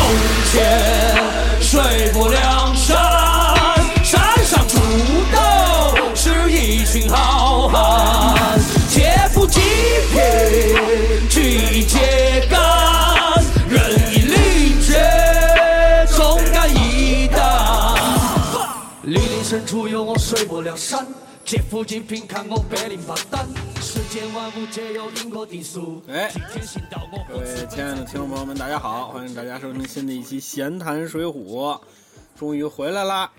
从前水泊梁山，山上出的是一群好汉，劫富济贫去揭竿，仁义礼节忠肝义胆。绿林深处有我水泊梁山，劫富济贫看我百灵八胆，世间万有因果定数，各位亲爱的听众朋友们，大家好！欢迎大家收听新的一期《闲谈水浒》，终于回来啦！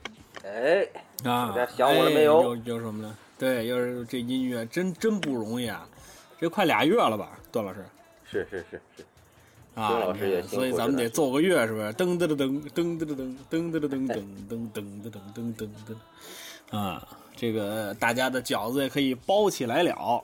哎，啊，大家想我了没有哎、有有什么呢？对，又是这音乐，真真不容易啊！这快俩月了吧，段老师是是是是，啊段老师也辛苦所以咱们得奏个乐，是不是？噔噔噔噔噔噔噔噔噔噔噔噔噔噔噔噔噔噔啊！这个大家的饺子也可以包起来了。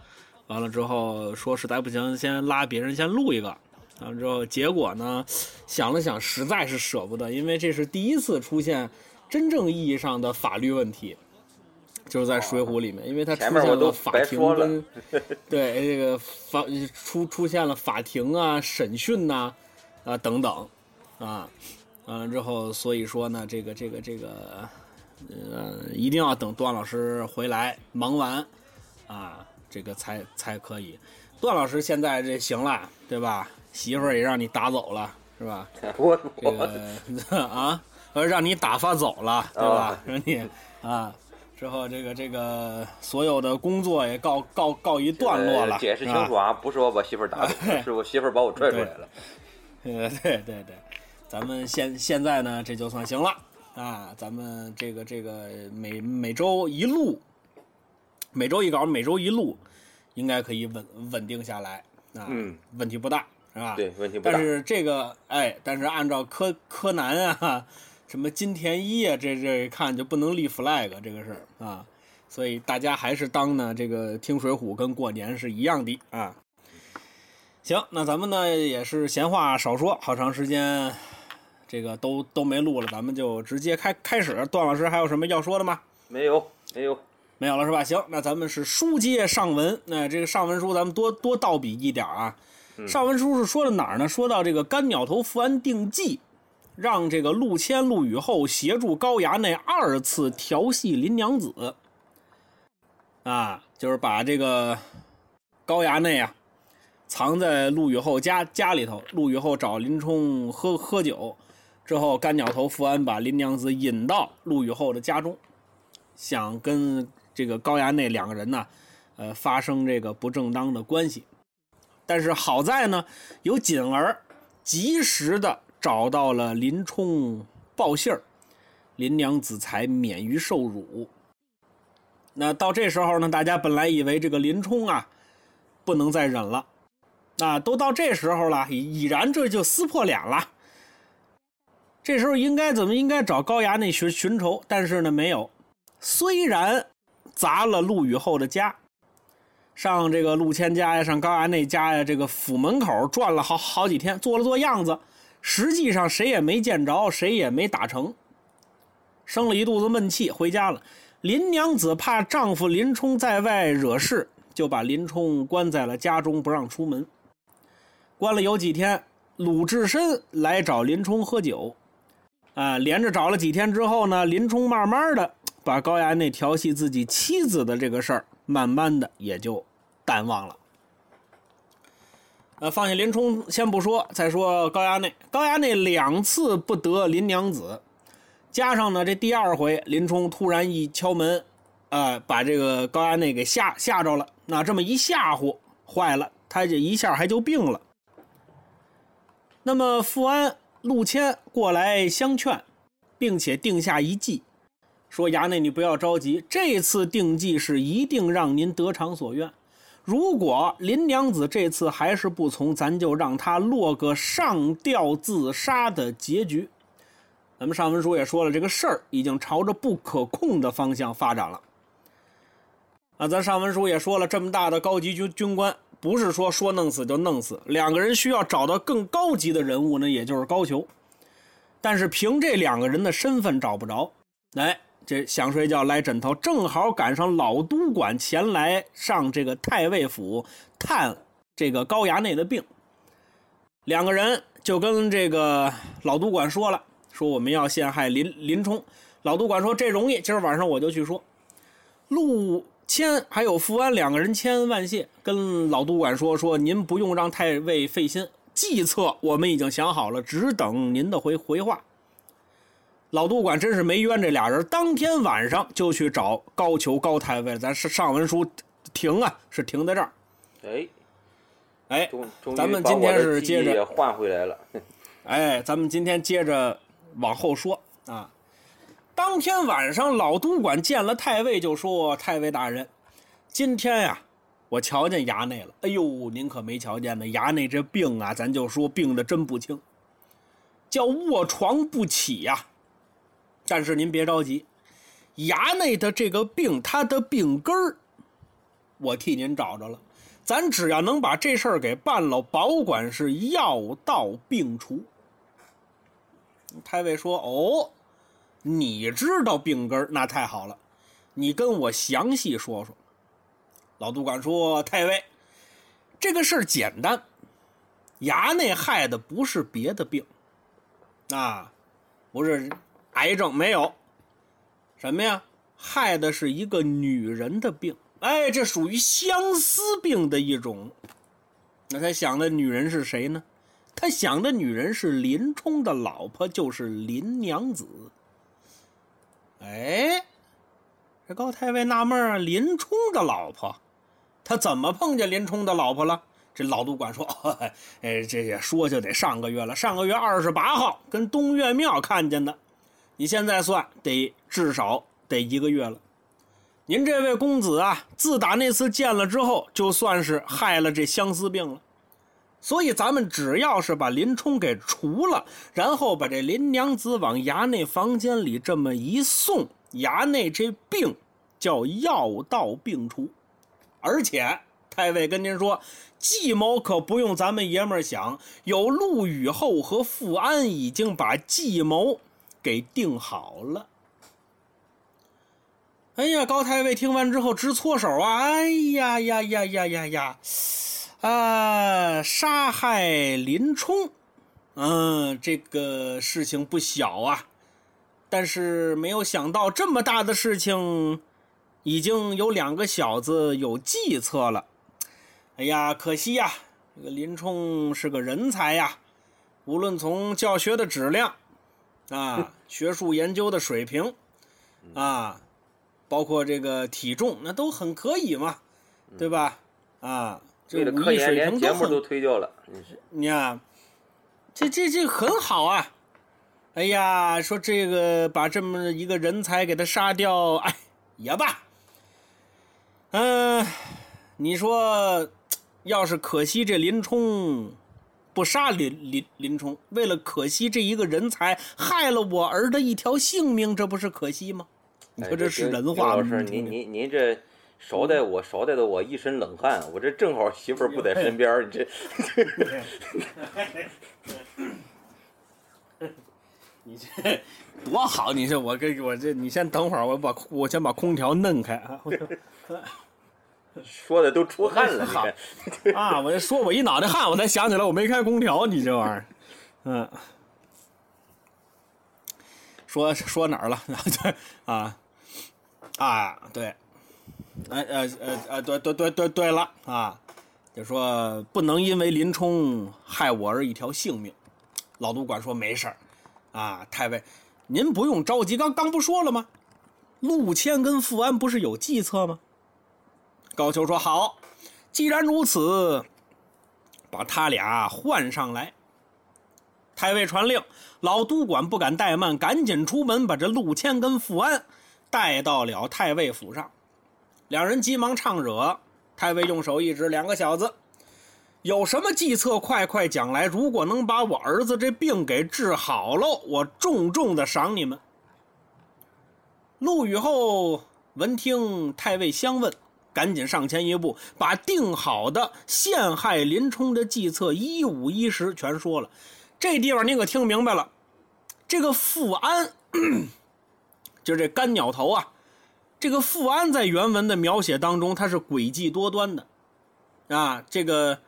完了之后说实在不行，先拉别人先录一个。完了之后，结果呢，想了想，实在是舍不得，因为这是第一次出现真正意义上的法律问题，就是在《水浒》里面，因为它出现了法庭跟对这个法出出现了法庭啊、审讯呐啊等等啊，完了之后，所以说呢，这个这个这个呃，一定要等段老师回来忙完啊，这个才才可以。段老师现在这行了，对吧？媳妇儿也让你打走了，是吧？我这我个 啊，呃，让你打发走了，对吧啊？让你啊，之后这个这个所有的工作也告告告一段落了，解释清楚啊，不是我把媳妇儿打是我媳妇儿把我拽出来了。呃，对对对，咱们现现在呢，这就算行了啊。咱们这个这个每每周一录，每周一稿，每周一录，应该可以稳稳定下来啊。嗯，问题不大，是吧？对，问题不大但。是这个，哎，但是按照柯柯南啊，什么金田一啊，这这看就不能立 flag 这个事儿啊，所以大家还是当呢这个听水浒跟过年是一样的啊。行，那咱们呢也是闲话少说，好长时间这个都都没录了，咱们就直接开开始。段老师还有什么要说的吗？没有没有，没有了是吧？行，那咱们是书接上文。那这个上文书咱们多多倒笔一点啊。上文书是说到哪儿呢？说到这个干鸟头伏安定计，让这个陆谦、陆羽后协助高衙内二次调戏林娘子。啊，就是把这个高衙内啊藏在陆羽后家家里头。陆羽后找林冲喝喝酒，之后干鸟头伏安把林娘子引到陆羽后的家中。想跟这个高衙内两个人呢，呃，发生这个不正当的关系。但是好在呢，有锦儿及时的找到了林冲报信儿，林娘子才免于受辱。那到这时候呢，大家本来以为这个林冲啊，不能再忍了，那都到这时候了，已已然这就撕破脸了。这时候应该怎么应该找高衙内寻寻仇，但是呢没有。虽然砸了陆羽后的家，上这个陆谦家呀，上高衙内家呀，这个府门口转了好好几天，做了做样子，实际上谁也没见着，谁也没打成，生了一肚子闷气，回家了。林娘子怕丈夫林冲在外惹事，就把林冲关在了家中，不让出门。关了有几天，鲁智深来找林冲喝酒，啊，连着找了几天之后呢，林冲慢慢的把高衙内调戏自己妻子的这个事儿，慢慢的也就淡忘了。呃，放下林冲先不说，再说高衙内。高衙内两次不得林娘子，加上呢这第二回林冲突然一敲门，呃，把这个高衙内给吓吓着了。那这么一吓唬，坏了，他这一下还就病了。那么富安、陆谦过来相劝，并且定下一计，说衙内你不要着急，这次定计是一定让您得偿所愿。如果林娘子这次还是不从，咱就让她落个上吊自杀的结局。咱们上文书也说了，这个事儿已经朝着不可控的方向发展了。啊，咱上文书也说了，这么大的高级军军官，不是说说弄死就弄死，两个人需要找到更高级的人物呢，也就是高俅。但是凭这两个人的身份找不着，哎，这想睡觉来枕头，正好赶上老督管前来上这个太尉府探这个高衙内的病，两个人就跟这个老督管说了，说我们要陷害林林冲。老督管说这容易，今儿晚上我就去说。陆谦还有富安两个人千恩万谢，跟老督管说说您不用让太尉费心，计策我们已经想好了，只等您的回回话。老督管真是没冤这俩人，当天晚上就去找高俅高太尉。咱是上文书停啊，是停在这儿。哎，哎，咱们今天是接着也换回来了。哎，咱们今天接着往后说啊。当天晚上，老督管见了太尉，就说：“太尉大人，今天呀，我瞧见衙内了。哎呦，您可没瞧见呢，衙内这病啊，咱就说病的真不轻，叫卧床不起呀、但是您别着急，衙内的这个病，他的病根儿，我替您找着了。咱只要能把这事儿给办了，保管是药到病除。太尉说：“哦，你知道病根儿，那太好了，你跟我详细说说。”老督管说：“太尉，这个事儿简单，衙内害的不是别的病，啊，不是癌症，没有，什么呀？害的是一个女人的病。哎，这属于相思病的一种。那他想的女人是谁呢？他想的女人是林冲的老婆，就是林娘子。哎，这高太尉纳闷啊，林冲的老婆，他怎么碰见林冲的老婆了？这老督管说：“ 哎，这也说就得上个月了，上个月二十八号跟东岳庙看见的，你现在算得至少得一个月了。您这位公子啊，自打那次见了之后，就算是害了这相思病了。所以咱们只要是把林冲给除了，然后把这林娘子往衙内房间里这么一送，衙内这病叫药到病除。而且太尉跟您说，计谋可不用咱们爷们儿想，有陆羽后和富安已经把计谋给定好了。哎呀，高太尉听完之后直搓手啊！哎呀呀呀呀呀呀！啊，杀害林冲，嗯，这个事情不小啊。但是没有想到这么大的事情，已经有两个小子有计策了。哎呀，可惜呀，这个林冲是个人才呀，无论从教学的质量，啊，学术研究的水平，啊，包括这个体重，那都很可以嘛，对吧？啊，这科研，连水平都很节目都推掉了，你看，这这这很好啊！哎呀，说这个把这么一个人才给他杀掉，哎，也罢。嗯、你说，要是可惜这林冲不杀林林林冲，为了可惜这一个人才，害了我儿的一条性命，这不是可惜吗？你哎说这是人话吗？老师，您您您这捎带我捎带的我一身冷汗，我这正好媳妇儿不在身边儿，你这 你这 多好！你这我跟我这，你先等会儿，我把我先把空调弄开啊！说的都出汗了，你看。啊，我这说我一脑袋汗，我才想起来我没开空调，你这玩意儿，嗯，说说哪儿了？对 啊啊对，哎呃呃呃对对对对对了啊，就说不能因为林冲害我儿一条性命。老督管说没事儿啊，太尉，您不用着急，刚刚不说了吗？陆谦跟富安不是有计策吗？高俅说好，既然如此，把他俩换上来。太尉传令，老督管不敢怠慢，赶紧出门把这陆谦跟富安带到了太尉府上。两人急忙唱惹，太尉用手一指，两个小子，有什么计策，快快讲来。如果能把我儿子这病给治好喽，我重重的赏你们。陆羽后闻听太尉相问，赶紧上前一步，把定好的陷害林冲的计策一五一十全说了。这地方您可听明白了？这个富安，就这干鸟头啊，这个富安在原文的描写当中，他是诡计多端的，啊，这个。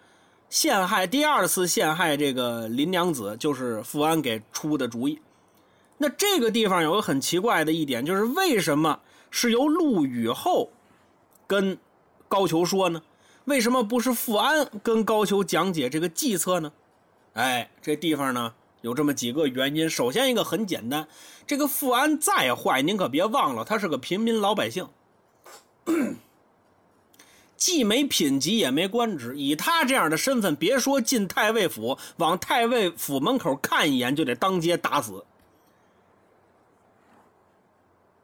陷害第二次陷害这个林娘子，就是富安给出的主意。那这个地方有个很奇怪的一点，就是为什么是由陆羽后跟高俅说呢？为什么不是富安跟高俅讲解这个计策呢？哎，这地方呢有这么几个原因。首先一个很简单，这个富安再坏，您可别忘了，他是个平民老百姓。既没品级也没官职，以他这样的身份，别说进太尉府，往太尉府门口看一眼就得当街打死。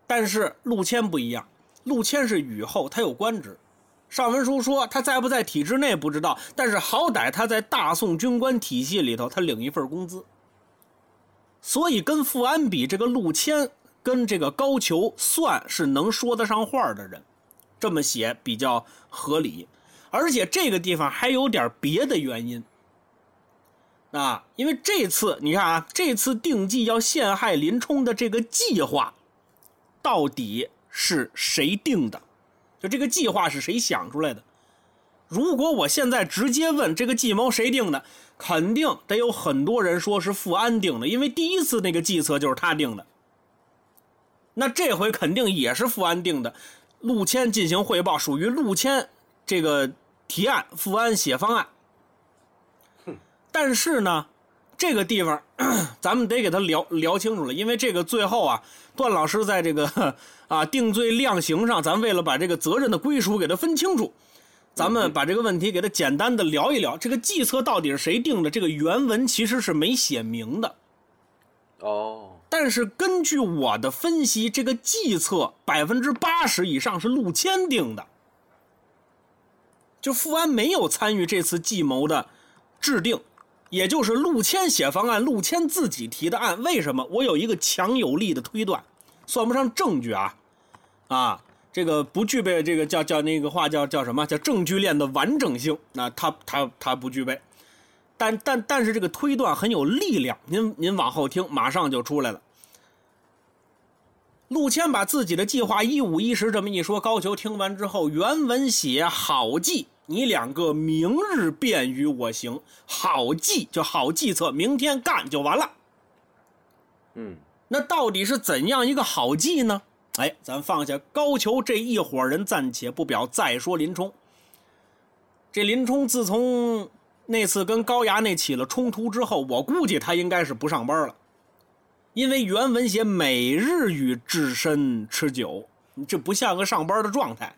但是陆谦不一样，陆谦是羽后，他有官职。上文书说他在不在体制内不知道，但是好歹他在大宋军官体系里头，他领一份工资。所以跟富安比，这个陆谦跟这个高俅算是能说得上话的人。这么写比较合理，而且这个地方还有点别的原因啊，因为这次你看啊，这次定计要陷害林冲的这个计划，到底是谁定的？就这个计划是谁想出来的？如果我现在直接问这个计谋谁定的，肯定得有很多人说是富安定的，因为第一次那个计策就是他定的。那这回肯定也是富安定的。陆谦进行汇报，属于陆谦这个提案，富安写方案。但是呢，这个地方 咱们得给他聊聊清楚了，因为这个最后啊，段老师在这个 啊定罪量刑上，咱为了把这个责任的归属给他分清楚，咱们把这个问题给他简单的聊一聊。这个计策到底是谁定的？这个原文其实是没写明的。哦。但是根据我的分析，这个计策百分之八十以上是陆谦定的，就富安没有参与这次计谋的制定，也就是陆谦写方案，陆谦自己提的案。为什么？我有一个强有力的推断，算不上证据啊，啊，这个不具备这个叫叫那个话叫叫什么叫证据链的完整性，那他他他不具备。但但但是这个推断很有力量，您您往后听，马上就出来了。陆谦把自己的计划一五一十这么一说，高俅听完之后，原文写好计，你两个明日便与我行。好计就好计策，明天干就完了。嗯，那到底是怎样一个好计呢？哎，咱放下高俅这一伙人暂且不表，再说林冲。这林冲自从。那次跟高衙内起了冲突之后，我估计他应该是不上班了，因为原文写每日与智深吃酒，这不像个上班的状态，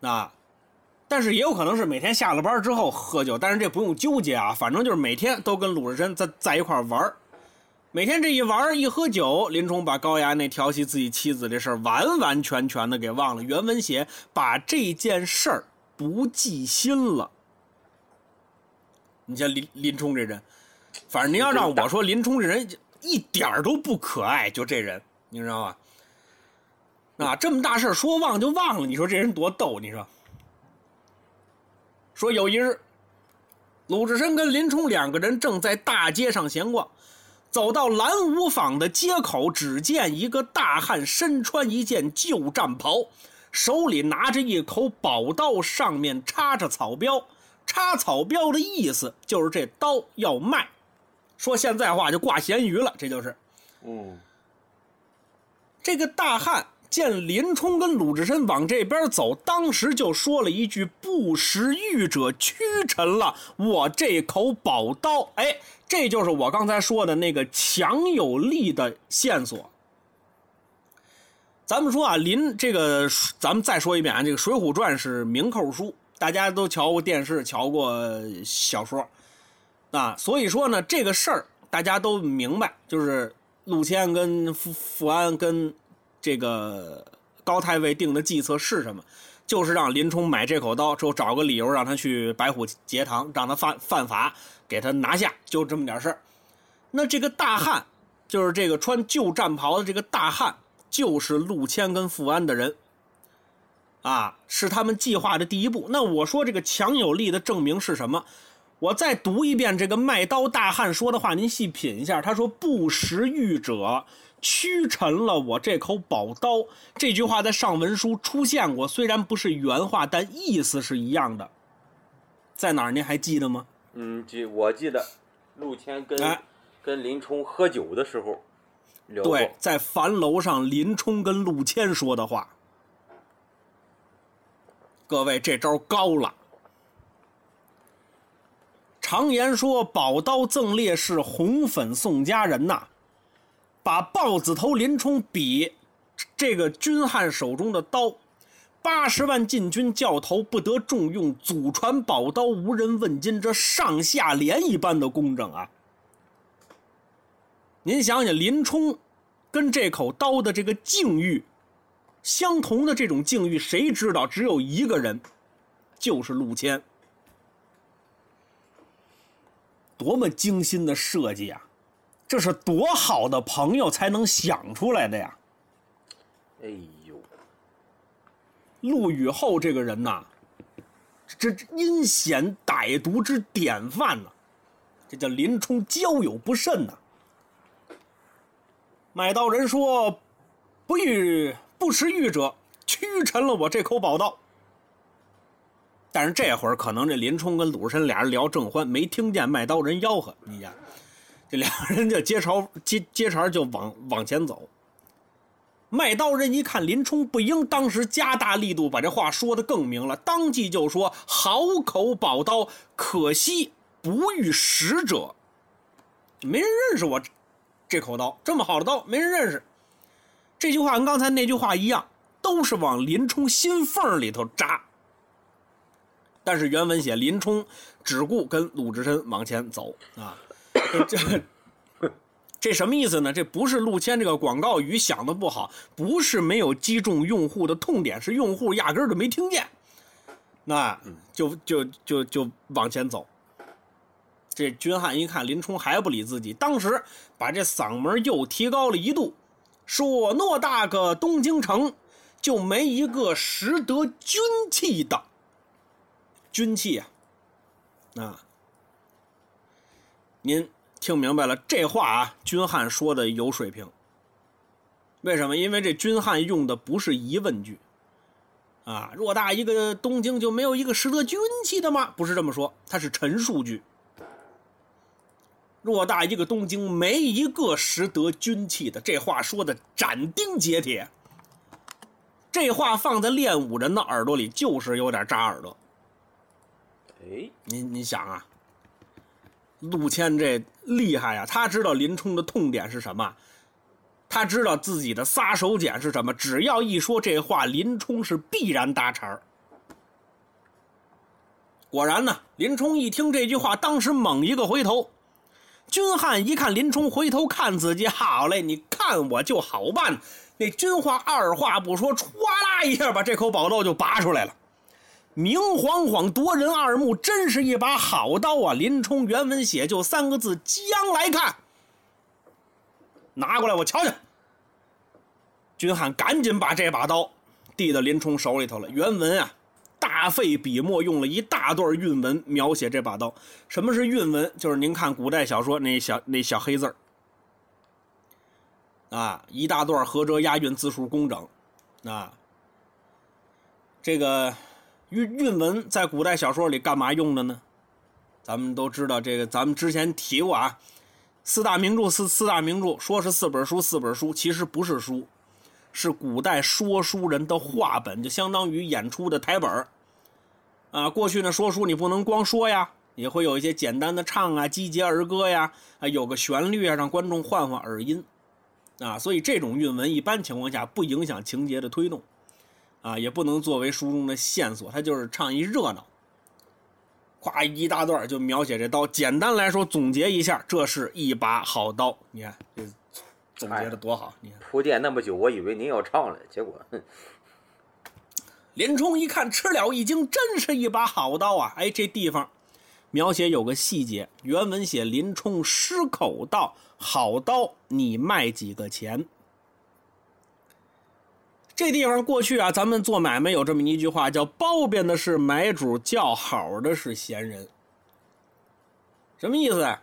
啊，但是也有可能是每天下了班之后喝酒，但是这不用纠结啊，反正就是每天都跟鲁智深在在一块玩每天这一玩一喝酒，林冲把高衙内调戏自己妻子这事儿完完全全的给忘了，原文写把这件事儿不记心了。你像林林冲这人，反正您要让我说，林冲这人一点都不可爱，就这人，你知道吗？啊，这么大事说忘就忘了，你说这人多逗？你说，说有一日，鲁智深跟林冲两个人正在大街上闲逛，走到蓝屋坊的街口，只见一个大汉身穿一件旧战袍，手里拿着一口宝刀，上面插着草标。插草标的意思就是这刀要卖，说现在话就挂咸鱼了，这就是。嗯，这个大汉见林冲跟鲁智深往这边走，当时就说了一句：“不识玉者屈臣了，我这口宝刀。”哎，这就是我刚才说的那个强有力的线索。咱们说啊，林这个，咱们再说一遍啊，这个《水浒传》是名扣书。大家都瞧过电视，瞧过小说，啊，所以说呢，这个事儿大家都明白，就是陆谦跟富富安跟这个高太尉定的计策是什么。就是让林冲买这口刀，之后找个理由让他去白虎节堂，让他犯犯法，给他拿下，就这么点事儿。那这个大汉，就是这个穿旧战袍的这个大汉，就是陆谦跟富安的人，啊，是他们计划的第一步。那我说这个强有力的证明是什么？我再读一遍这个卖刀大汉说的话，您细品一下。他说：“不识玉者。”屈臣了我这口宝刀，这句话在上文书出现过，虽然不是原话，但意思是一样的。在哪儿？您还记得吗？嗯，记我记得，陆谦跟、哎跟林冲喝酒的时候聊过。对，在樊楼上，林冲跟陆谦说的话。各位，这招高了。常言说，宝刀赠烈士，红粉送佳人呐。把豹子头林冲比这个军汉手中的刀，八十万禁军教头不得重用，祖传宝刀无人问津，这上下联一般的工整啊！您想想，林冲跟这口刀的这个境遇，相同的这种境遇，谁知道？只有一个人，就是陆谦。多么精心的设计啊！这是多好的朋友才能想出来的呀！哎呦，陆羽后这个人呐，这这阴险歹毒之典范呐，这叫林冲交友不慎呐。买刀人说：“不遇不识玉者，屈臣了我这口宝刀。”但是这会儿可能这林冲跟鲁智深俩人聊正欢，没听见卖刀人吆喝，你呀。这两个人就接茬接接茬就往往前走。卖刀人一看林冲不应，当时加大力度把这话说的更明了，当即就说：“好口宝刀，可惜不遇使者。没人认识我这口刀，这么好的刀没人认识。”这句话跟刚才那句话一样，都是往林冲心缝里头扎。但是原文写林冲只顾跟鲁智深往前走啊。这这什么意思呢？这不是陆谦这个广告语想的不好，不是没有击中用户的痛点，是用户压根儿就没听见，那就就就就往前走。这军汉一看林冲还不理自己，当时把这嗓门又提高了一度，说：“偌大个东京城，就没一个识得军器的军器啊！”啊。您听明白了这话啊？军汉说的有水平。为什么？因为这军汉用的不是疑问句，啊，偌大一个东京就没有一个识得军器的吗？不是这么说，它是陈述句。偌大一个东京没一个识得军器的，这话说的斩钉截铁。这话放在练武人的耳朵里就是有点扎耳朵。哎，您您想啊？陆谦这厉害呀，他知道林冲的痛点是什么，他知道自己的撒手锏是什么。只要一说这话，林冲是必然搭茬儿。果然呢，林冲一听这句话，当时猛一个回头。军汉一看林冲回头看自己，好嘞，你看我就好办。那军话二话不说，歘啦一下把这口宝刀就拔出来了。明晃晃夺人二目，真是一把好刀啊！林冲原文写就三个字：将来看。拿过来，我瞧瞧。军汉赶紧把这把刀递到林冲手里头了。原文啊，大费笔墨用了一大段韵文描写这把刀。什么是韵文？就是您看古代小说那小那小黑字儿啊，一大段合辙押韵，字数工整啊。这个。韵韵文在古代小说里干嘛用的呢？咱们都知道，这个咱们之前提过啊。四大名著，四四大名著，说是四本书，四本书其实不是书，是古代说书人的话本，就相当于演出的台本啊，过去呢说书你不能光说呀，也会有一些简单的唱啊、击节儿歌呀，啊有个旋律啊，让观众换换耳音啊。所以这种韵文一般情况下不影响情节的推动。啊，也不能作为书中的线索，他就是唱一热闹，夸一大段就描写这刀。简单来说，总结一下，这是一把好刀。你看这总结的多好！你看铺垫那么久，我以为您要唱了，结果，哼林冲一看，吃了一惊，真是一把好刀啊！哎，这地方描写有个细节，原文写林冲失口道：“好刀，你卖几个钱？”这地方过去啊，咱们做买卖有这么一句话，叫“包贬的是买主，叫好的是闲人”。什么意思啊？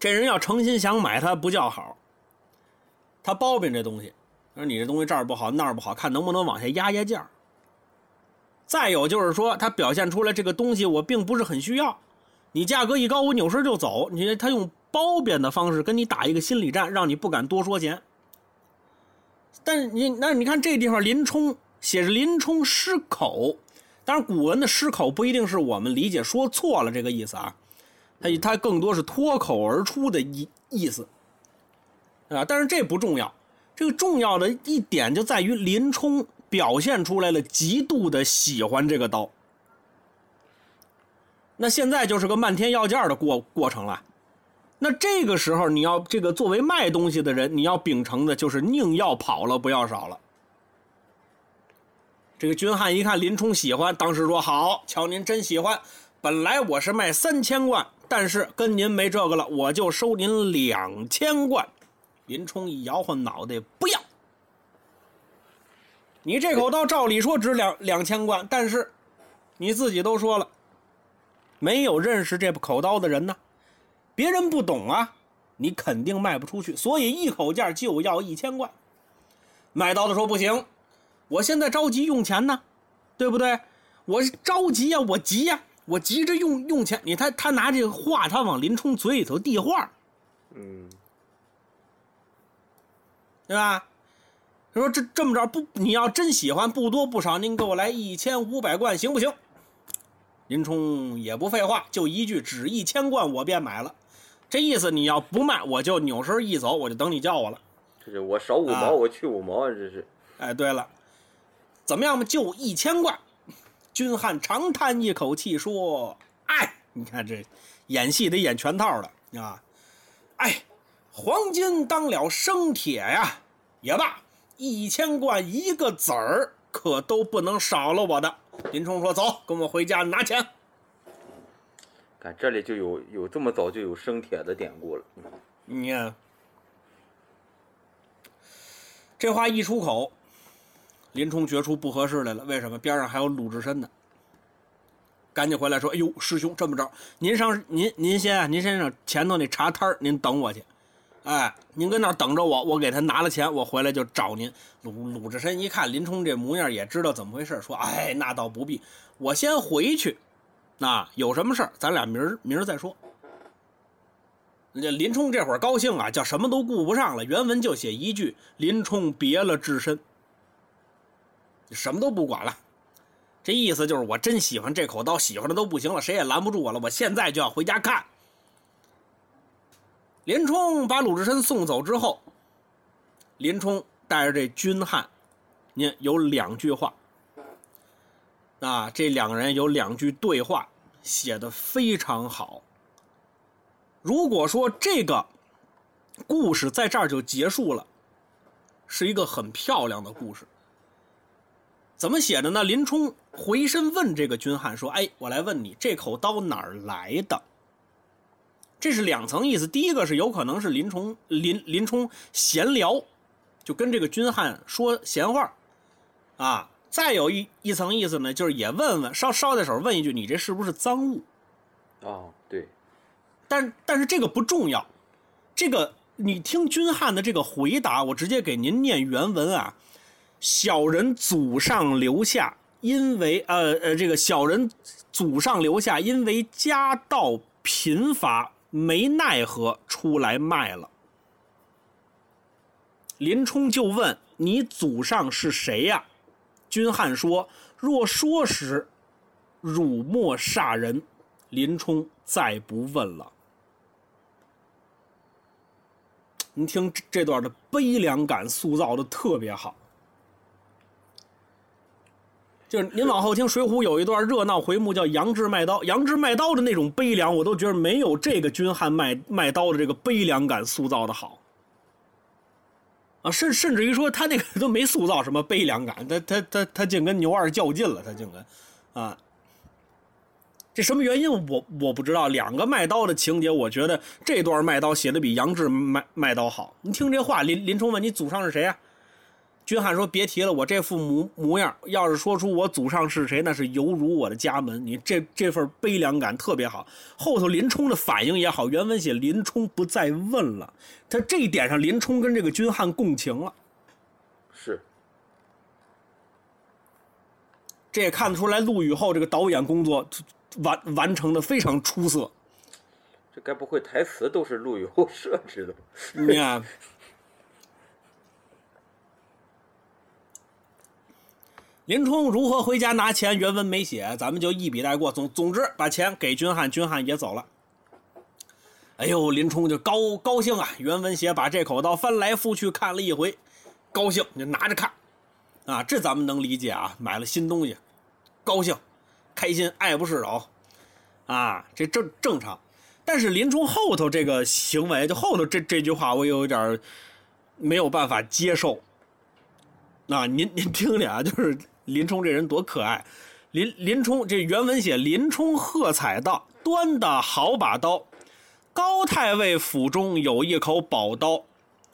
这人要诚心想买，他不叫好，他包贬这东西，说你这东西这儿不好，那儿不好，看能不能往下压压价。再有就是说，他表现出来这个东西我并不是很需要，你价格一高，我扭身就走。你他用褒贬的方式跟你打一个心理战，让你不敢多说钱。但是你那你看这地方林冲写着林冲失口，当然古文的失口不一定是我们理解说错了这个意思啊，他他更多是脱口而出的意意思，啊，但是这不重要，这个重要的一点就在于林冲。表现出来了极度的喜欢这个刀，那现在就是个漫天要价的过过程了。那这个时候你要这个作为卖东西的人，你要秉承的就是宁要跑了不要少了。这个军汉一看林冲喜欢，当时说好，瞧您真喜欢。本来我是卖三千贯，但是跟您没这个了，我就收您两千贯。林冲一摇晃脑袋，不要。你这口刀照理说值两两千贯，但是你自己都说了，没有认识这口刀的人呢，别人不懂啊，你肯定卖不出去，所以一口价就要一千贯。买刀的说不行，我现在着急用钱呢，对不对？我着急呀，我急呀，我急着用用钱。你他他拿这个话，他往林冲嘴里头递话，嗯，对吧？他说：“这这么着不，你要真喜欢，不多不少，您给我来一千五百贯，行不行？”林冲也不废话，就一句：“只一千贯，我便买了。”这意思，你要不卖，我就扭身一走，我就等你叫我了。这是我少五毛，我去五毛，这是。哎，对了，怎么样嘛？就一千贯。军汉长叹一口气说：“哎，你看这演戏得演全套的啊！哎，黄金当了生铁呀，也罢。”一千贯一个子儿，可都不能少了我的。林冲说：“走，跟我回家拿钱。”这里就有有这么早就有生铁的典故了。你看，这话一出口，林冲觉出不合适来了。为什么？边上还有鲁智深呢。赶紧回来说：“哎呦，师兄，这么着，您上您您先，您先上前头那茶摊您等我去。”哎，您跟那儿等着我，我给他拿了钱，我回来就找您。鲁鲁智深一看林冲这模样，也知道怎么回事，说：“哎，那倒不必，我先回去。那有什么事儿，咱俩明儿明儿再说。”这林冲这会儿高兴啊，叫什么都顾不上了。原文就写一句：“林冲别了智深，什么都不管了。”这意思就是我真喜欢这口刀，喜欢的都不行了，谁也拦不住我了。我现在就要回家看。林冲把鲁智深送走之后，林冲带着这军汉，您有两句话，啊，这两个人有两句对话，写的非常好。如果说这个故事在这儿就结束了，是一个很漂亮的故事。怎么写的呢？林冲回身问这个军汉说：“哎，我来问你，这口刀哪儿来的？”这是两层意思，第一个是有可能是林冲林林冲闲聊，就跟这个军汉说闲话，啊，再有一一层意思呢，就是也问问捎捎带手问一句，你这是不是赃物？哦，对，但但是这个不重要，这个你听军汉的这个回答，我直接给您念原文啊，小人祖上留下，因为呃呃这个小人祖上留下，因为家道贫乏。没奈何，出来卖了。林冲就问：“你祖上是谁呀？”军汉说：“若说时，辱没煞人。”林冲再不问了。你听这段的悲凉感塑造的特别好。就是您往后听《水浒》有一段热闹回目叫杨志卖刀，杨志卖刀的那种悲凉，我都觉得没有这个军汉卖卖刀的这个悲凉感塑造的好。啊，甚甚至于说他那个都没塑造什么悲凉感，他他他他竟跟牛二较劲了，他竟跟，啊，这什么原因我我不知道。两个卖刀的情节，我觉得这段卖刀写的比杨志卖卖刀好。你听这话，林林冲问你祖上是谁啊？君汉说别提了，我这副模模样，要是说出我祖上是谁，那是犹如我的家门。你这这份悲凉感特别好。后头林冲的反应也好，原文写林冲不再问了。他这一点上，林冲跟这个君汉共情了。是，这也看得出来，陆羽后这个导演工作完完成的非常出色。这该不会台词都是陆羽后设置的吧？你看，林冲如何回家拿钱？原文没写，咱们就一笔带过。总总之，把钱给军汉，军汉也走了。哎呦，林冲就高高兴啊！原文写把这口刀翻来覆去看了一回，高兴就拿着看，啊，这咱们能理解啊，买了新东西，高兴、开心、爱不释手，啊，这正正常。但是林冲后头这个行为，就后头这这句话，我有点没有办法接受。那您您听听啊，就是林冲这人多可爱。林林冲这原文写林冲喝彩道：“端的好把刀，高太尉府中有一口宝刀，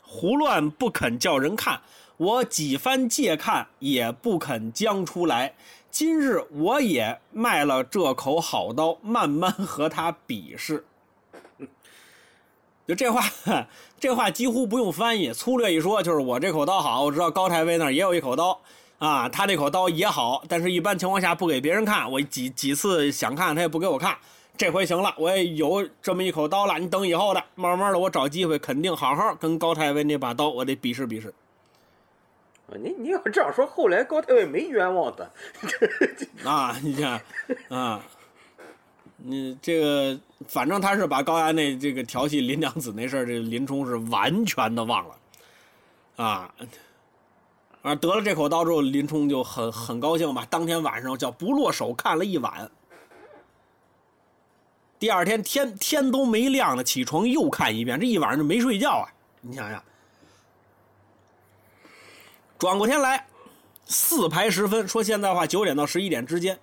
胡乱不肯叫人看，我几番借看也不肯将出来。今日我也卖了这口好刀，慢慢和他比试。”就这话，这话几乎不用翻译，粗略一说就是我这口刀好，我知道高太尉那儿也有一口刀，啊，他那口刀也好，但是一般情况下不给别人看，我几几次想看他也不给我看，这回行了，我也有这么一口刀了，你等以后的，慢慢的我找机会肯定好好跟高太尉那把刀我得比试比试。啊，你你要这样说，后来高太尉没冤枉他，啊，你看，啊。你这个，反正他是把高衙内这个调戏林娘子那事儿，这林冲是完全的忘了，啊，啊，得了这口刀之后，林冲就很很高兴吧。当天晚上叫不落手看了一晚，第二天天天都没亮呢，起床又看一遍，这一晚上就没睡觉啊。你想想，转过天来，四排时分，说现在话九点到十一点之间。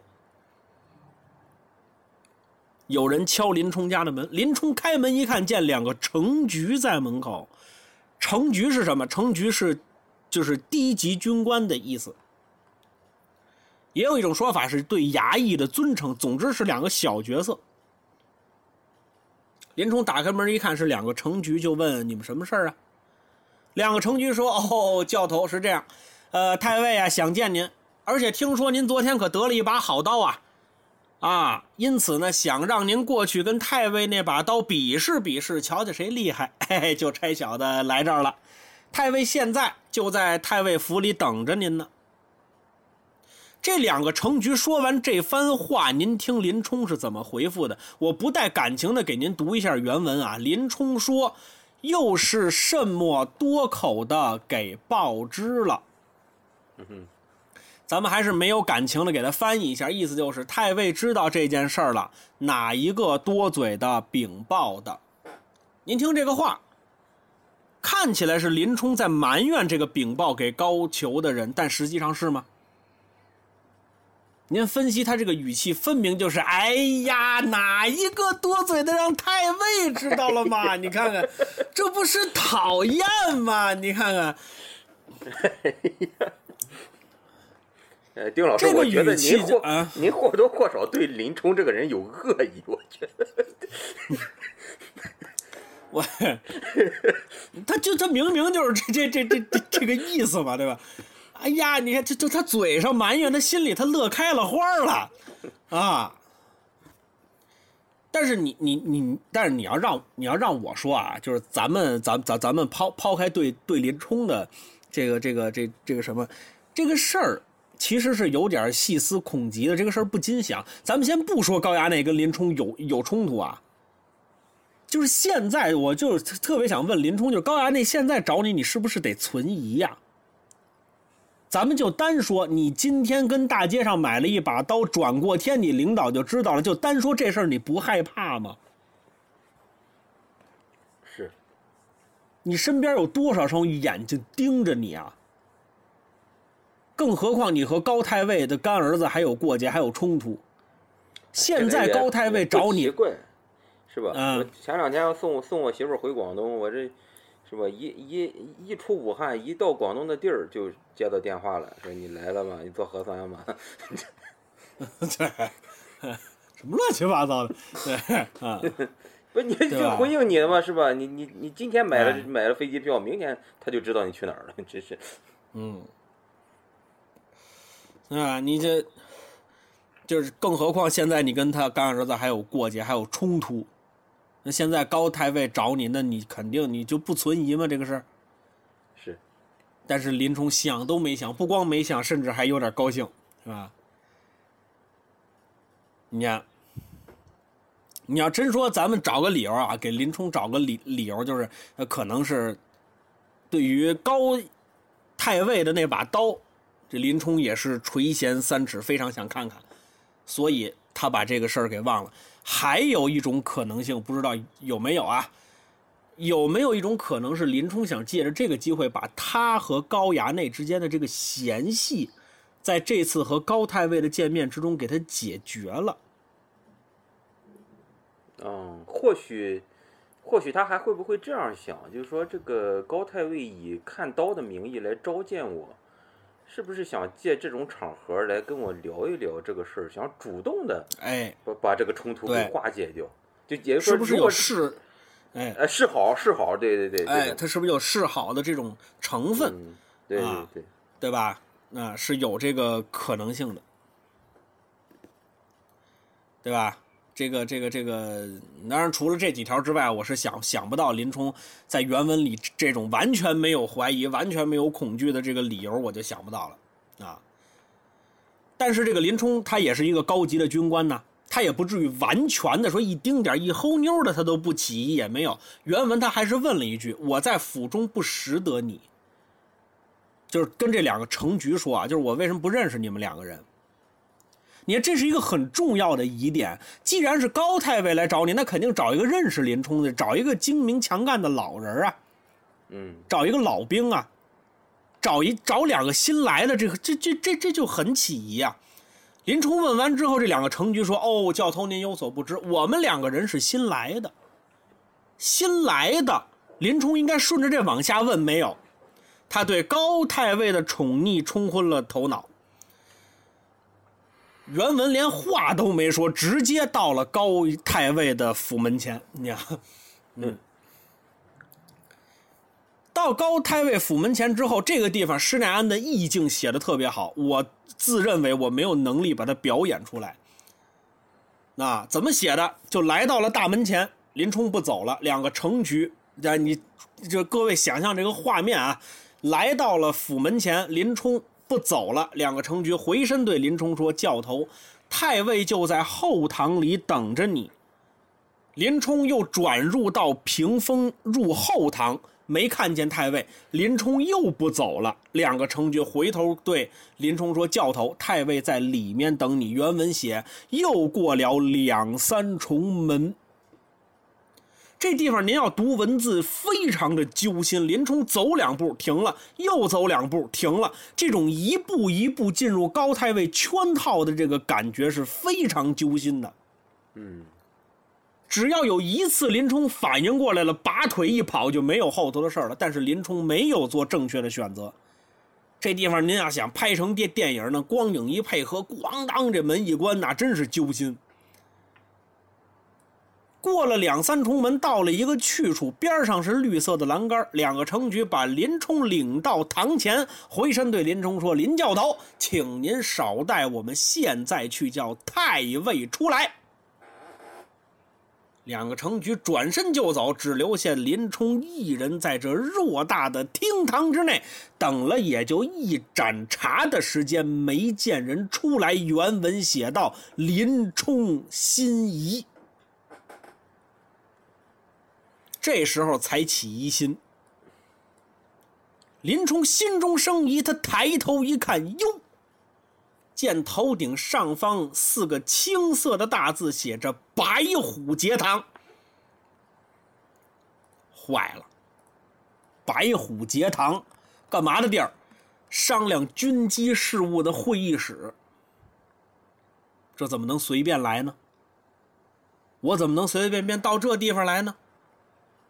有人敲林冲家的门，林冲开门一看，见两个程局在门口。程局是什么？程局是，就是低级军官的意思。也有一种说法是对衙役的尊称。总之是两个小角色。林冲打开门一看，是两个程局，就问你们什么事儿啊？两个程局说：“哦，教头是这样，呃，太尉啊想见您，而且听说您昨天可得了一把好刀啊。”啊，因此呢，想让您过去跟太尉那把刀比试比试，瞧瞧谁厉害。嘿嘿，就差小的来这儿了。太尉现在就在太尉府里等着您呢。这两个程局说完这番话，您听林冲是怎么回复的？我不带感情的给您读一下原文啊。林冲说：“又是甚么多口的给报知了。”嗯哼。咱们还是没有感情的，给他翻译一下，意思就是太尉知道这件事儿了，哪一个多嘴的禀报的？您听这个话，看起来是林冲在埋怨这个禀报给高俅的人，但实际上是吗？您分析他这个语气，分明就是：哎呀，哪一个多嘴的让太尉知道了吗？你看看，这不是讨厌吗？你看看。呃，丁老师，我觉得您或您或多或少对林冲这个人有恶意，我觉得。我，他就他明明就是这这这这这这个意思嘛，对吧？哎呀，你看这这他嘴上埋怨，他心里他乐开了花了啊！但是你你你，但是你要让你要让我说啊，就是咱们咱咱咱们抛抛开对对林冲的这个这个这这个什么这个事儿。其实是有点细思恐极的，这个事儿不禁想。咱们先不说高衙内跟林冲有有冲突啊，就是现在，我就特别想问林冲，就是高衙内现在找你，你是不是得存疑呀？咱们就单说，你今天跟大街上买了一把刀，转过天你领导就知道了，就单说这事儿，你不害怕吗？是，你身边有多少双眼睛盯着你啊？更何况你和高太尉的干儿子还有过节，还有冲突。现在高太尉找你，是吧？嗯。前两天送送我媳妇回广东，我这是吧？一一一出武汉，一到广东的地儿就接到电话了，说你来了吗？你做核酸吗？对，什么乱七八糟的？对啊，不，你就回应你的嘛，是吧？你你你今天买了买了飞机票，明天他就知道你去哪儿了，真是。嗯。啊，你这就是，更何况现在你跟他干儿子还有过节，还有冲突。那现在高太尉找你，那你肯定你就不存疑吗？这个事儿是。但是林冲想都没想，不光没想，甚至还有点高兴，是吧？你看，你要真说咱们找个理由啊，给林冲找个理理由，就是可能是对于高太尉的那把刀。这林冲也是垂涎三尺，非常想看看，所以他把这个事儿给忘了。还有一种可能性，不知道有没有啊？有没有一种可能是林冲想借着这个机会，把他和高衙内之间的这个嫌隙，在这次和高太尉的见面之中给他解决了？嗯，或许，或许他还会不会这样想？就是说，这个高太尉以看刀的名义来召见我。是不是想借这种场合来跟我聊一聊这个事儿？想主动的哎，把把这个冲突给化解掉，就也就是说，是不是有示？哎哎，示好示好，对对对，哎，他是不是有示好的这种成分？对对对，对吧？那是有这个可能性的，对吧？这个这个这个，当然除了这几条之外，我是想想不到林冲在原文里这种完全没有怀疑、完全没有恐惧的这个理由，我就想不到了啊。但是这个林冲他也是一个高级的军官呐，他也不至于完全的说一丁点一齁妞的他都不起疑也没有。原文他还是问了一句：“我在府中不识得你。”就是跟这两个程局说啊，就是我为什么不认识你们两个人？你看，这是一个很重要的疑点。既然是高太尉来找你，那肯定找一个认识林冲的，找一个精明强干的老人啊，嗯，找一个老兵啊，找一找两个新来的，这个这这这这就很起疑啊。林冲问完之后，这两个程局说：“哦，教头您有所不知，我们两个人是新来的，新来的。”林冲应该顺着这往下问，没有，他对高太尉的宠溺冲昏了头脑。原文连话都没说，直接到了高太尉的府门前。你看，嗯，到高太尉府门前之后，这个地方施耐庵的意境写的特别好。我自认为我没有能力把它表演出来。那怎么写的？就来到了大门前，林冲不走了，两个城局，你就各位想象这个画面啊，来到了府门前，林冲。不走了，两个程局回身对林冲说：“教头，太尉就在后堂里等着你。”林冲又转入到屏风入后堂，没看见太尉。林冲又不走了，两个程局回头对林冲说：“教头，太尉在里面等你。”原文写：“又过了两三重门。”这地方您要读文字，非常的揪心。林冲走两步停了，又走两步停了，这种一步一步进入高太尉圈套的这个感觉是非常揪心的。嗯，只要有一次林冲反应过来了，拔腿一跑就没有后头的事了。但是林冲没有做正确的选择。这地方您要想拍成电电影呢，光影一配合，咣当这门一关，那真是揪心。过了两三重门，到了一个去处，边上是绿色的栏杆。两个程局把林冲领到堂前，回身对林冲说：“林教头，请您少待，我们现在去叫太尉出来。”两个程局转身就走，只留下林冲一人在这偌大的厅堂之内等了，也就一盏茶的时间，没见人出来。原文写道：“林冲心疑。”这时候才起疑心，林冲心中生疑，他抬头一看，哟，见头顶上方四个青色的大字，写着“白虎节堂”。坏了，白虎节堂，干嘛的地儿？商量军机事务的会议室。这怎么能随便来呢？我怎么能随随便便到这地方来呢？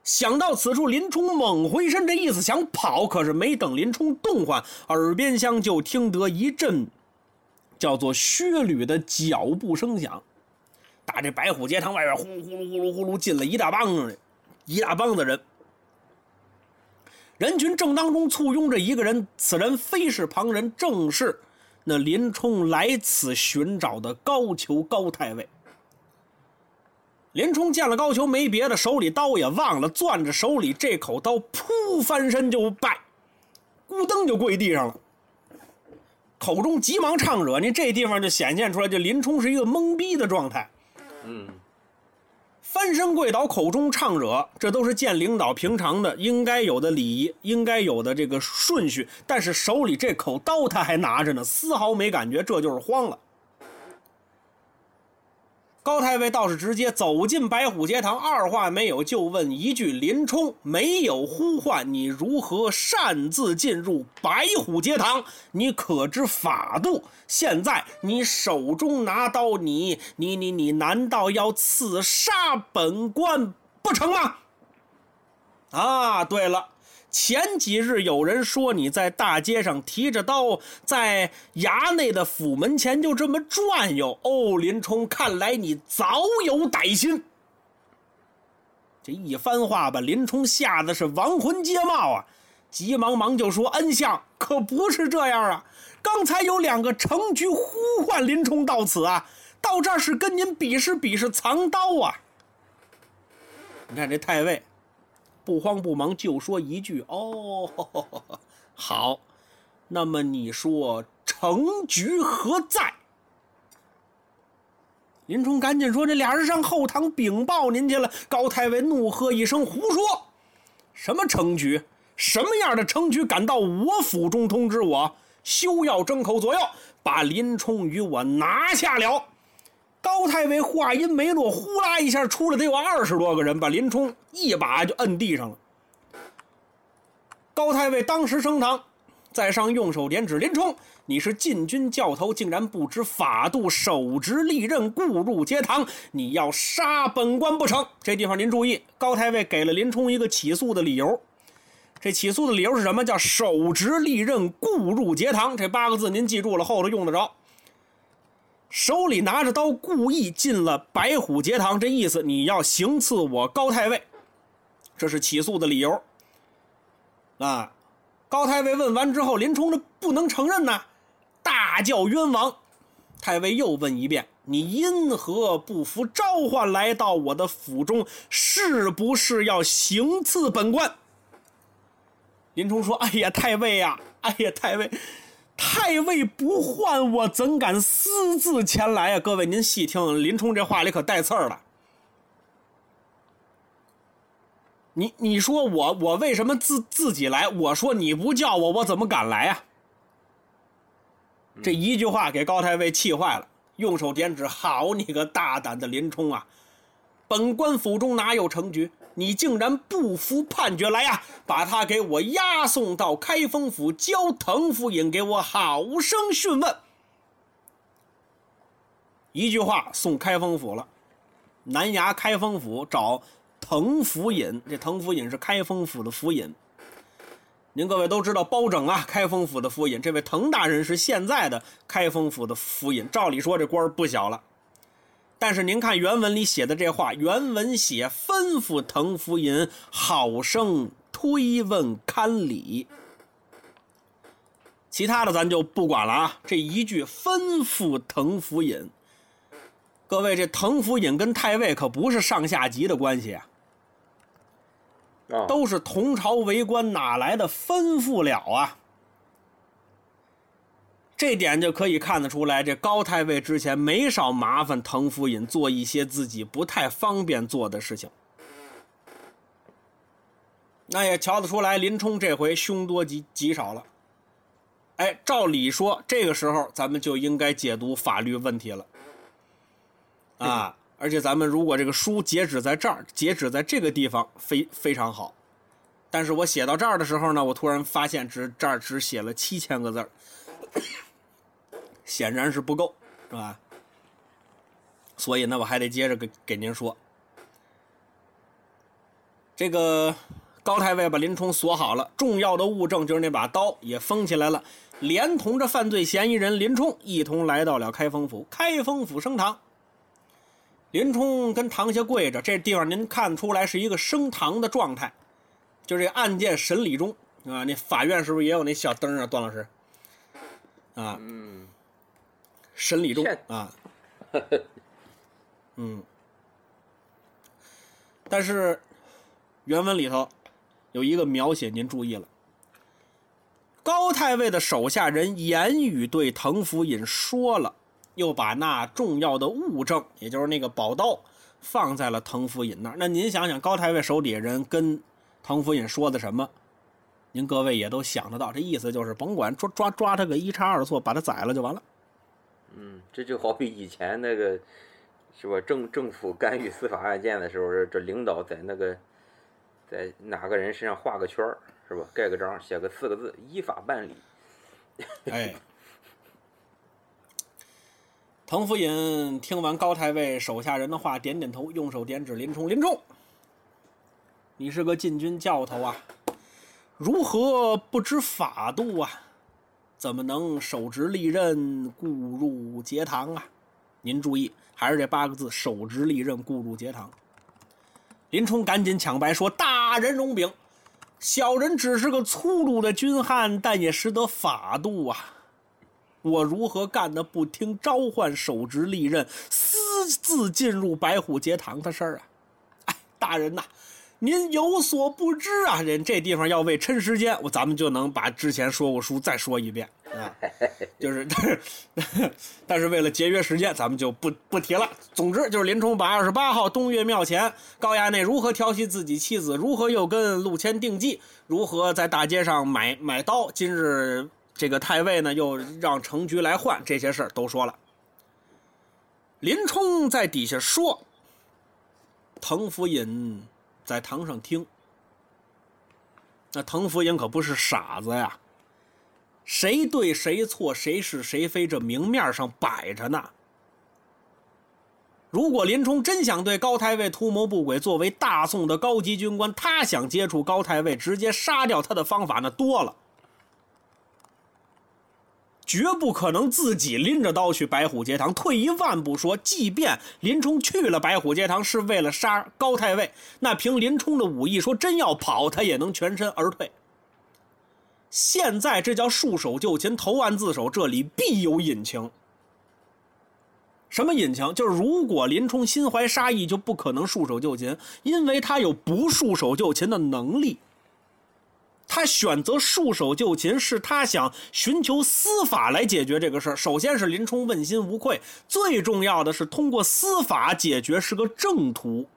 想到此处，林冲猛回身，这意思想跑，可是没等林冲动换，耳边厢就听得一阵叫做靴履的脚步声响，打这白虎节堂外边呼噜呼噜呼噜呼噜进了一大帮人，一大帮子人。人群正当中簇拥着一个人，此人非是旁人，正是那林冲来此寻找的高俅高太尉。林冲见了高俅，没别的，手里刀也忘了，攥着手里这口刀，扑翻身就拜，咕噔就跪地上了，口中急忙唱惹，你这地方就显现出来，这林冲是一个懵逼的状态。嗯，翻身跪倒，口中唱惹，这都是见领导平常的应该有的礼仪，应该有的这个顺序。但是手里这口刀他还拿着呢，丝毫没感觉，这就是慌了。高太尉倒是直接走进白虎节堂，二话没有就问一句：“林冲没有呼唤你，如何擅自进入白虎节堂？你可知法度？现在你手中拿刀，你你你你，难道要刺杀本官不成吗？”啊，对了。前几日有人说你在大街上提着刀，在衙内的府门前就这么转悠。哦，林冲，看来你早有歹心。这一番话把林冲吓得是亡魂皆冒啊，急忙忙就说：“恩相可不是这样啊！刚才有两个城局呼唤林冲到此啊，到这儿是跟您比试比试藏刀啊。你看这太尉。”不慌不忙就说一句：“哦，好，那么你说程局何在？”林冲赶紧说：“这俩人上后堂禀报您去了。”高太尉怒喝一声：“胡说！什么程局？什么样的程局敢到我府中通知我？休要争口左右，把林冲与我拿下了。”高太尉话音没落，呼啦一下出来得有二十多个人，把林冲一把就摁地上了。高太尉当时升堂，在上用手点指：“林冲，你是禁军教头，竟然不知法度，手执利刃，故入节堂，你要杀本官不成？”这地方您注意，高太尉给了林冲一个起诉的理由。这起诉的理由是什么？叫手执利刃，故入节堂。这八个字您记住了，后头用得着。手里拿着刀，故意进了白虎节堂，这意思你要行刺我高太尉，这是起诉的理由。啊，高太尉问完之后，林冲这不能承认呐，大叫冤枉。太尉又问一遍：“你因何不服召唤来到我的府中？是不是要行刺本官？”林冲说：“哎呀，太尉呀，哎呀，太尉。”太尉不唤我，怎敢私自前来啊？各位，您细听，林冲这话里可带刺儿了。你你说我我为什么自自己来？我说你不叫我，我怎么敢来啊？这一句话给高太尉气坏了，用手点指：“好你个大胆的林冲啊！本官府中哪有成局？”你竟然不服判决来呀！把他给我押送到开封府，交滕府尹给我好生讯问。一句话送开封府了，南衙开封府找滕府尹，这滕府尹是开封府的府尹。您各位都知道包拯啊，开封府的府尹。这位滕大人是现在的开封府的府尹，照理说这官儿不小了。但是您看原文里写的这话，原文写吩咐滕福尹好生推问堪理，其他的咱就不管了啊。这一句吩咐滕福尹，各位这滕福尹跟太尉可不是上下级的关系啊，都是同朝为官，哪来的吩咐了啊？这点就可以看得出来，这高太尉之前没少麻烦滕夫尹做一些自己不太方便做的事情。那也瞧得出来，林冲这回凶多吉吉少了。哎，照理说，这个时候咱们就应该解读法律问题了。啊，而且咱们如果这个书截止在这儿，截止在这个地方，非非常好。但是我写到这儿的时候呢，我突然发现只这儿只写了七千个字儿，显然是不够，是吧？所以呢，我还得接着给给您说，这个高太尉把林冲锁好了，重要的物证就是那把刀也封起来了，连同着犯罪嫌疑人林冲一同来到了开封府。开封府升堂，林冲跟堂下跪着，这地方您看出来是一个升堂的状态。就这案件审理中啊，那法院是不是也有那小灯啊？段老师，啊，嗯，审理中啊，嗯，但是原文里头有一个描写，您注意了。高太尉的手下人言语对滕福尹说了，又把那重要的物证，也就是那个宝刀，放在了滕福尹那儿。那您想想，高太尉手底下人跟滕福尹说的什么？您各位也都想得到，这意思就是甭管抓抓抓他个一差二错，把他宰了就完了。嗯，这就好比以前那个是吧？政政府干预司法案件的时候，这领导在那个在哪个人身上画个圈儿，是吧？盖个章，写个四个字“依法办理哎，滕福尹听完高太尉手下人的话，点点头，用手点指林冲：“林冲，你是个禁军教头啊，如何不知法度啊？怎么能手执利刃，固入节堂啊？”您注意，还是这八个字：手执利刃，固入节堂。林冲赶紧抢白说：“大人容禀，小人只是个粗鲁的军汉，但也识得法度啊！我如何干的不听召唤，手执利刃，私自进入白虎节堂的事儿啊？哎，大人呐，您有所不知啊！人这地方要为抻时间，我咱们就能把之前说过书再说一遍啊。就是，但 是但是为了节约时间，咱们就不不提了。总之就是林冲把二十八号东岳庙前高衙内如何调戏自己妻子，如何又跟陆谦定计，如何在大街上买买刀，今日这个太尉呢又让程局来换，这些事儿都说了。林冲在底下说，滕府尹在堂上听。那滕福英可不是傻子呀。谁对谁错，谁是谁非，这明面上摆着呢。如果林冲真想对高太尉图谋不轨，作为大宋的高级军官，他想接触高太尉，直接杀掉他的方法那多了，绝不可能自己拎着刀去白虎节堂。退一万步说，即便林冲去了白虎节堂是为了杀高太尉，那凭林冲的武艺，说真要跑，他也能全身而退。现在这叫束手就擒，投案自首，这里必有隐情。什么隐情？就是如果林冲心怀杀意，就不可能束手就擒，因为他有不束手就擒的能力。他选择束手就擒，是他想寻求司法来解决这个事儿。首先是林冲问心无愧，最重要的是通过司法解决是个正途。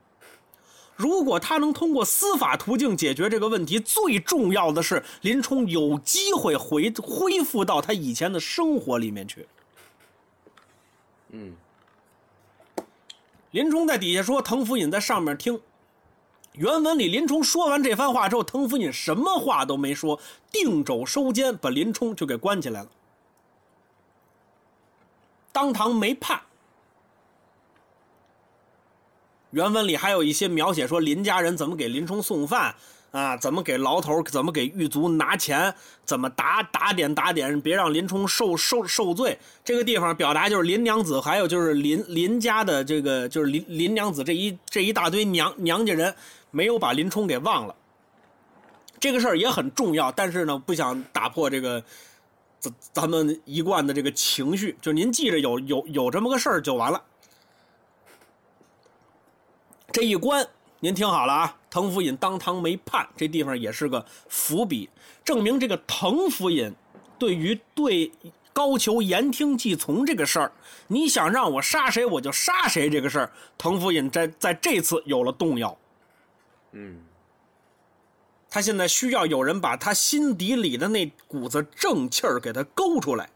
如果他能通过司法途径解决这个问题，最重要的是林冲有机会回恢复到他以前的生活里面去。”。嗯，林冲在底下说，滕府尹在上面听。原文里，林冲说完这番话之后，滕福尹什么话都没说，定肘收监，把林冲就给关起来了，当堂没判。原文里还有一些描写，说林家人怎么给林冲送饭啊，怎么给牢头，怎么给狱卒拿钱，怎么打打点打点，别让林冲受受受罪。这个地方表达就是林娘子，还有就是林林家的这个就是林林娘子这一这一大堆娘娘家人没有把林冲给忘了。这个事儿也很重要，但是呢，不想打破这个咱咱们一贯的这个情绪，就您记着有有有这么个事儿就完了。这一关，您听好了啊！滕府尹当堂没判，这地方也是个伏笔，证明这个滕府尹对于对高俅言听计从这个事儿，你想让我杀谁我就杀谁这个事儿，滕福尹在在这次有了动摇。嗯，他现在需要有人把他心底里的那股子正气儿给他勾出来。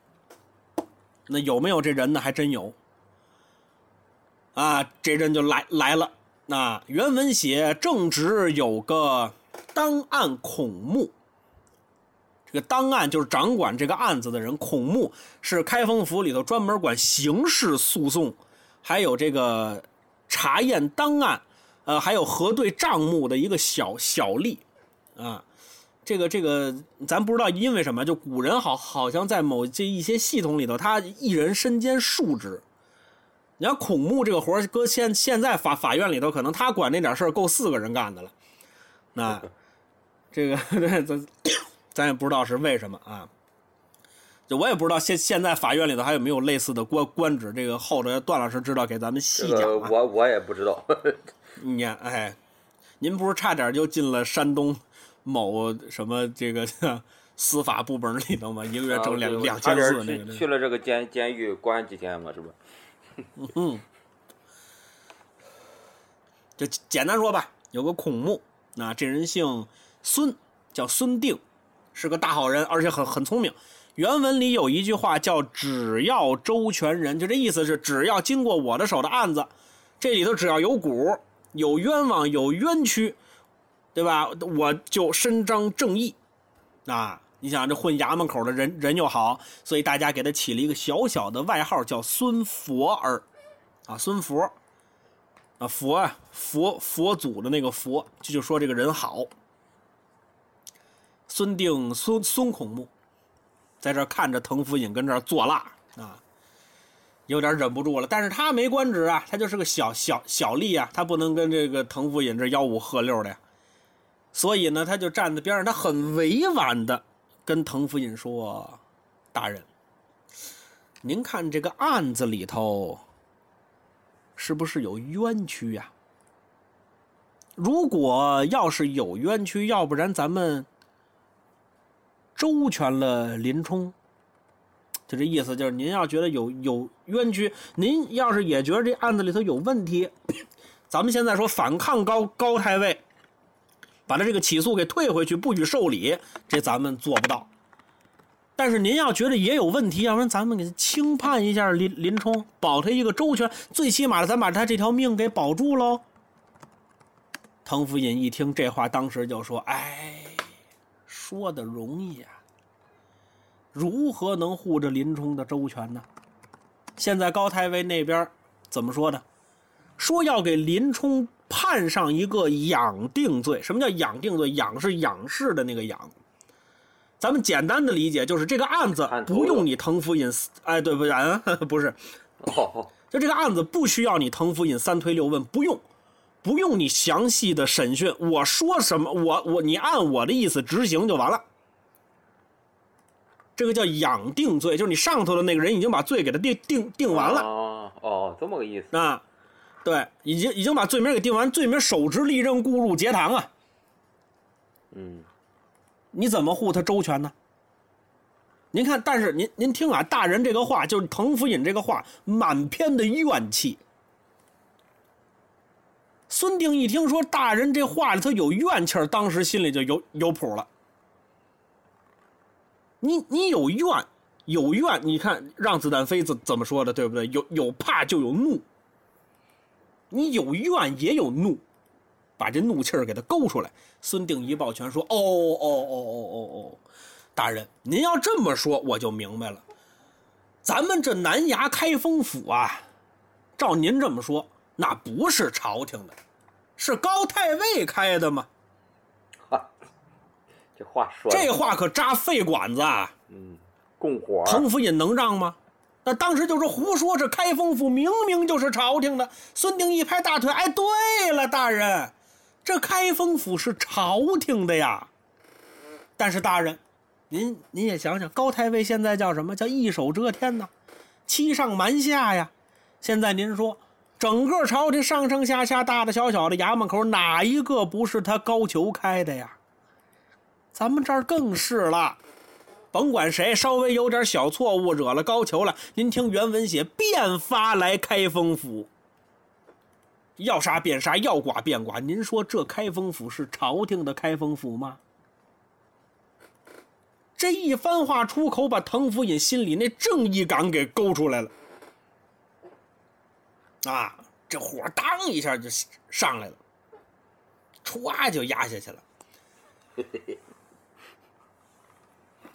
那有没有这人呢？还真有。啊，这人就来来了。那原文写正值有个当案孔目。这个当案就是掌管这个案子的人，孔目是开封府里头专门管刑事诉讼，还有这个查验当案，呃，还有核对账目的一个小小吏，啊，这个这个咱不知道因为什么，就古人好好像在某这一些系统里头，他一人身兼数职。你看孔目这个活儿，搁现现在法法院里头，可能他管那点事儿够四个人干的了。那 这个咱咱也不知道是为什么啊。就我也不知道现现在法院里头还有没有类似的官官职，这个后头段老师知道给咱们细这讲啊。个我我也不知道。你看，哎，您不是差点就进了山东某什么这个 司法部门里头吗？一个月挣两、两千差点四那个去去了这个监监狱关几天嘛，是吧？嗯，就简单说吧，有个孔目，啊这人姓孙，叫孙定，是个大好人，而且很很聪明。原文里有一句话叫“只要周全人”，就这意思是只要经过我的手的案子，这里头只要有股、有冤枉、有冤屈，对吧？我就伸张正义。啊，你想这混衙门口的人人又好，所以大家给他起了一个小小的外号，叫孙佛儿，啊，孙佛，啊佛啊佛佛祖的那个佛，这就说这个人好。孙定孙孙孔目，在这看着滕福尹跟这儿作蜡啊，有点忍不住了。但是他没官职啊，他就是个小小小吏啊，他不能跟这个滕福尹这吆五喝六的呀。所以呢，他就站在边上，他很委婉的跟滕福尹说：“大人，您看这个案子里头是不是有冤屈呀？如果要是有冤屈，要不然咱们周全了林冲。就这意思，就是您要觉得有有冤屈，您要是也觉得这案子里头有问题，咱们现在说反抗高高太尉。”把他这个起诉给退回去，不予受理，这咱们做不到。但是您要觉得也有问题，要不然咱们给轻判一下林林冲，保他一个周全，最起码的咱把他这条命给保住喽。滕福尹一听这话，当时就说：“哎，说的容易啊、如何能护着林冲的周全呢？现在高太尉那边怎么说的？说要给林冲。”判上一个养定罪，什么叫养定罪？养是仰视的那个养。咱们简单的理解就是这个案子不用你藤府尹，哎，对不对？啊，不是，哦，就这个案子不需要你藤府尹三推六问，不用，不用你详细的审讯，我说什么，我我你按我的意思执行就完了。这个叫养定罪，就是你上头的那个人已经把罪给他定定定完了。哦哦，这么个意思。啊。对，已经已经把罪名给定完，罪名手执利刃固入节堂啊。嗯，你怎么护他周全呢？您看，但是您您听啊，大人这个话就是滕福尹这个话，满篇的怨气。孙定一听说大人这话里头有怨气儿，当时心里就有有谱了。你你有怨有怨，你看让子弹飞怎怎么说的，对不对？有有怕就有怒。你有怨也有怒，把这怒气儿给他勾出来。孙定一抱拳说：“哦哦哦哦哦哦，大人，您要这么说，我就明白了。咱们这南衙开封府啊，照您这么说，那不是朝廷的，是高太尉开的吗？哈，这话说这话可扎肺管子啊！嗯，供火。彭福尹能让吗？”那当时就说胡说，这开封府明明就是朝廷的。孙定一拍大腿，哎，对了，大人，这开封府是朝廷的呀。但是大人，您您也想想，高太尉现在叫什么叫一手遮天呢？欺上瞒下呀。现在您说，整个朝廷上上下下大大小小的衙门口，哪一个不是他高俅开的呀？咱们这儿更是了。甭管谁稍微有点小错误，惹了高俅了，您听原文写，便发来开封府，要杀便杀，要剐便剐。您说这开封府是朝廷的开封府吗？这一番话出口，把滕福尹心里那正义感给勾出来了。啊，这火当一下就上来了，歘就压下去了。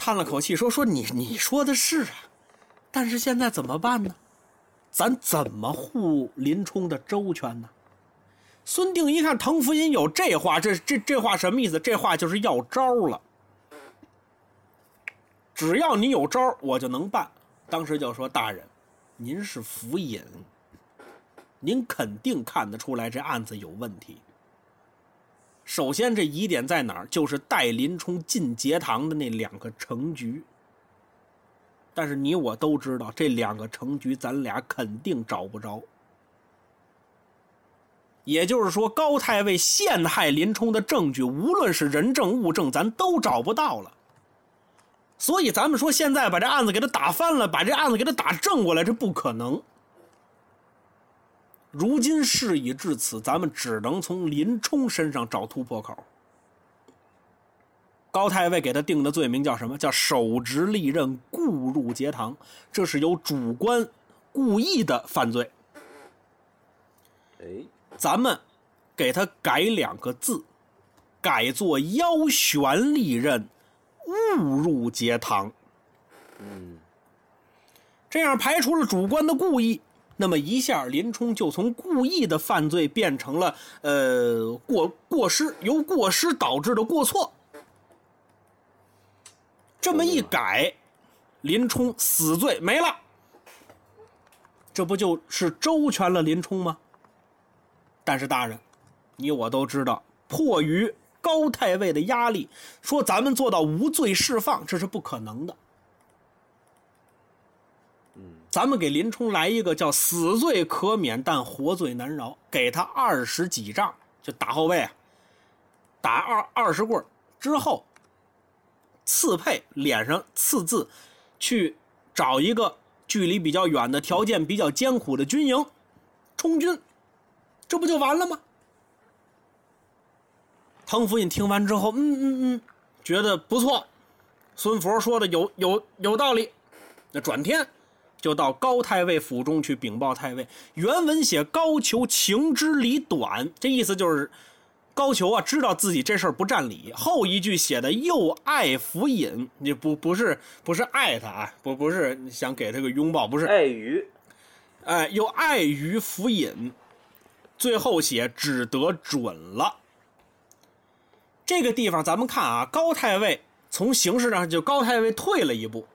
叹了口气说：“说你你说的是啊，但是现在怎么办呢？咱怎么护林冲的周全呢？”孙定一看滕福银有这话，这这这话什么意思？这话就是要招了。只要你有招，我就能办。当时就说：“大人，您是府尹，您肯定看得出来这案子有问题。首先，这疑点在哪儿？就是带林冲进节堂的那两个程局。但是你我都知道，这两个程局咱俩肯定找不着。也就是说，高太尉陷害林冲的证据，无论是人证物证，咱都找不到了。所以，咱们说现在把这案子给他打翻了，把这案子给他打正过来，这不可能。如今事已至此，咱们只能从林冲身上找突破口。高太尉给他定的罪名叫什么？叫手执利刃，故入节堂，这是有主观故意的犯罪。哎，咱们给他改两个字，改作腰悬利刃，误入节堂。嗯，这样排除了主观的故意，那么一下林冲就从故意的犯罪变成了呃过过失，由过失导致的过错。这么一改，林冲死罪没了，这不就是周全了林冲吗？但是大人，你我都知道，迫于高太尉的压力，说咱们做到无罪释放，这是不可能的。咱们给林冲来一个叫“死罪可免，但活罪难饶”，给他二十几仗，就打后背，打二二十棍之后，刺配脸上刺字，去找一个距离比较远的、条件比较艰苦的军营，充军，这不就完了吗？滕福印听完之后，嗯嗯嗯，觉得不错，孙佛说的有有有道理，那转天。就到高太尉府中去禀报太尉。原文写高俅情之理短，这意思就是高俅啊知道自己这事儿不占理。后一句写的又爱府尹，你不不是不是爱他啊，不不是想给他个拥抱，不是爱于，哎，又碍于府尹。最后写只得准了。这个地方咱们看啊，高太尉从形式上就高太尉退了一步。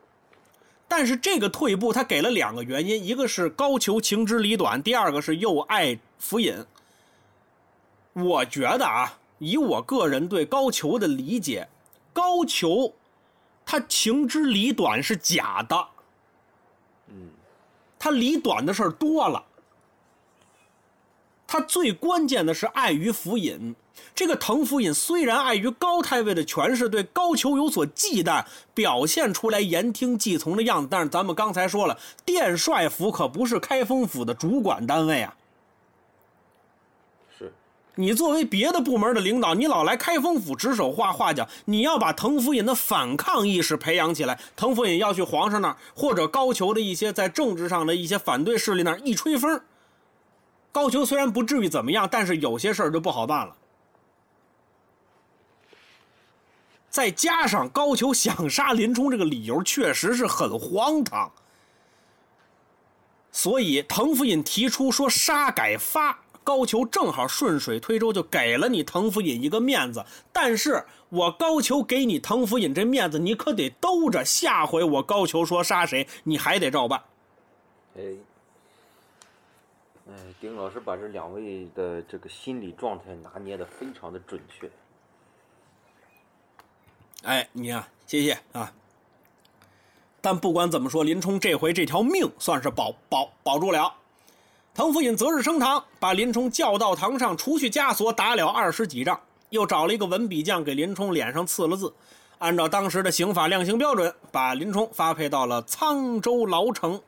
但是这个退步，他给了两个原因，一个是高俅情之理短，第二个是又爱府尹。我觉得啊，以我个人对高俅的理解，高俅他情之理短是假的，嗯，他理短的事儿多了。他最关键的是碍于府尹。这个滕福尹虽然碍于高太尉的权势，对高俅有所忌惮，表现出来言听计从的样子，但是咱们刚才说了，殿帅府可不是开封府的主管单位啊。是，你作为别的部门的领导，你老来开封府指手画画脚，你要把滕福尹的反抗意识培养起来。滕福尹要去皇上那儿，或者高俅的一些在政治上的一些反对势力那儿一吹风。高俅虽然不至于怎么样，但是有些事儿就不好办了。再加上高俅想杀林冲这个理由确实是很荒唐，所以滕福尹提出说杀改发，高俅正好顺水推舟就给了你滕福尹一个面子。但是我高俅给你滕福尹这面子，你可得兜着，下回我高俅说杀谁，你还得照办。哎，哎，丁老师把这两位的这个心理状态拿捏的非常的准确。哎，你啊，谢谢啊。但不管怎么说，林冲这回这条命算是保保保住了。滕福尹择日升堂，把林冲叫到堂上，除去枷锁，打了二十几仗，又找了一个文笔匠给林冲脸上刺了字，按照当时的刑法量刑标准，把林冲发配到了沧州牢城。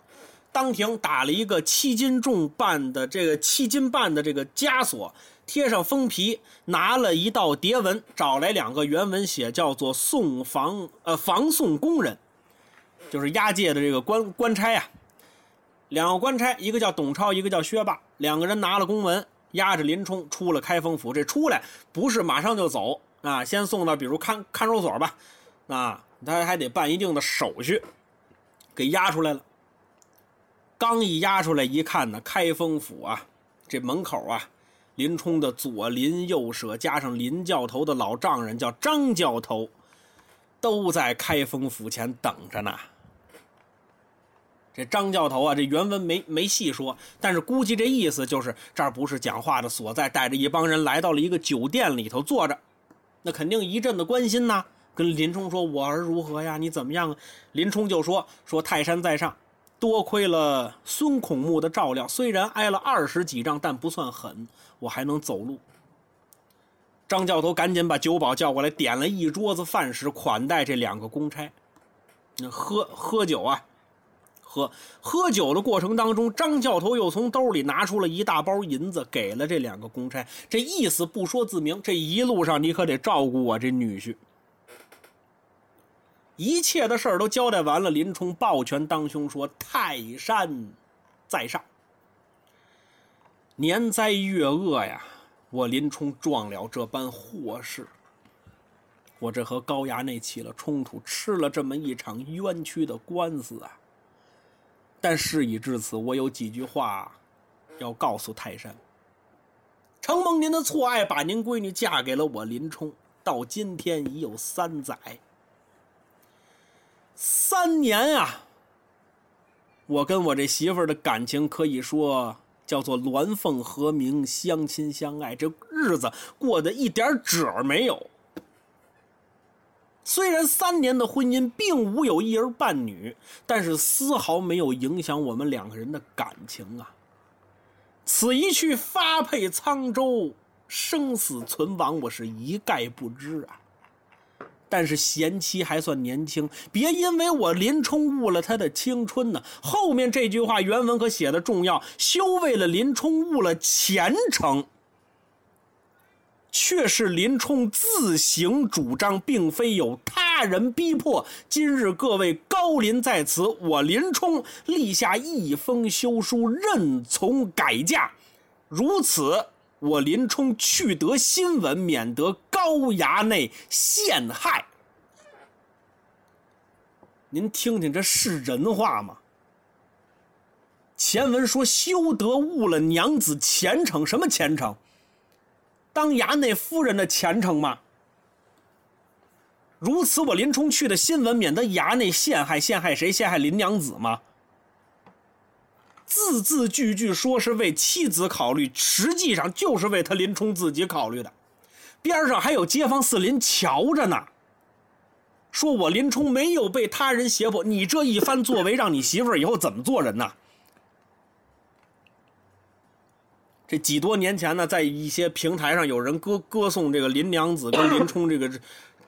当庭打了一个七斤重半的这个七斤半的这个枷锁。贴上封皮，拿了一道牒文，找来两个原文写叫做送防呃防送工人，就是押解的这个官官差啊。两个官差，一个叫董超，一个叫薛霸，两个人拿了公文，押着林冲出了开封府。这出来不是马上就走，啊，先送到比如看看守所吧，啊，他还得办一定的手续，给押出来了。刚一押出来一看呢，开封府啊，这门口啊，林冲的左邻右舍加上林教头的老丈人叫张教头，都在开封府前等着呢。这张教头啊，这原文没没细说，但是估计这意思就是这儿不是讲话的所在，带着一帮人来到了一个酒店里头坐着，那肯定一阵的关心呐。跟林冲说：“我儿如何呀？你怎么样？”林冲就说：“说泰山在上，多亏了孙孔目的照料，虽然挨了二十几仗，但不算狠，我还能走路。”张教头赶紧把酒保叫过来，点了一桌子饭食款待这两个公差。那喝 喝酒啊。喝喝酒的过程当中，张教头又从兜里拿出了一大包银子，给了这两个公差。这意思不说自明，这一路上你可得照顾我这女婿。一切的事儿都交代完了，林冲抱拳当胸说：“泰山在上，年灾月恶呀，我林冲撞了这般祸事。我这和高衙内起了冲突，吃了这么一场冤屈的官司啊。”但事已至此，我有几句话要告诉泰山。承蒙您的错爱，把您闺女嫁给了我林冲，到今天已有三载。三年啊，我跟我这媳妇儿的感情可以说叫做鸾凤和鸣，相亲相爱，这日子过得一点褶没有。虽然三年的婚姻并无有一儿半女，但是丝毫没有影响我们两个人的感情啊。此一去发配沧州，生死存亡我是一概不知啊。但是贤妻还算年轻，别因为我林冲误了她的青春呢。后面这句话原文可写的重要，休为了林冲误了前程。却是林冲自行主张，并非有他人逼迫。今日各位高临在此，我林冲立下一封休书，认从改嫁。如此，我林冲去得新闻，免得高衙内陷害。您听听，这是人话吗？前文说休得误了娘子前程，什么前程？当衙内夫人的前程吗？如此，我林冲去的新闻，免得衙内陷害，陷害谁？陷害林娘子吗？字字句句说是为妻子考虑，实际上就是为他林冲自己考虑的。边上还有街坊四邻瞧着呢，说我林冲没有被他人胁迫，你这一番作为，让你媳妇儿以后怎么做人呢？这几多年前呢，在一些平台上有人歌歌颂这个林娘子跟林冲这个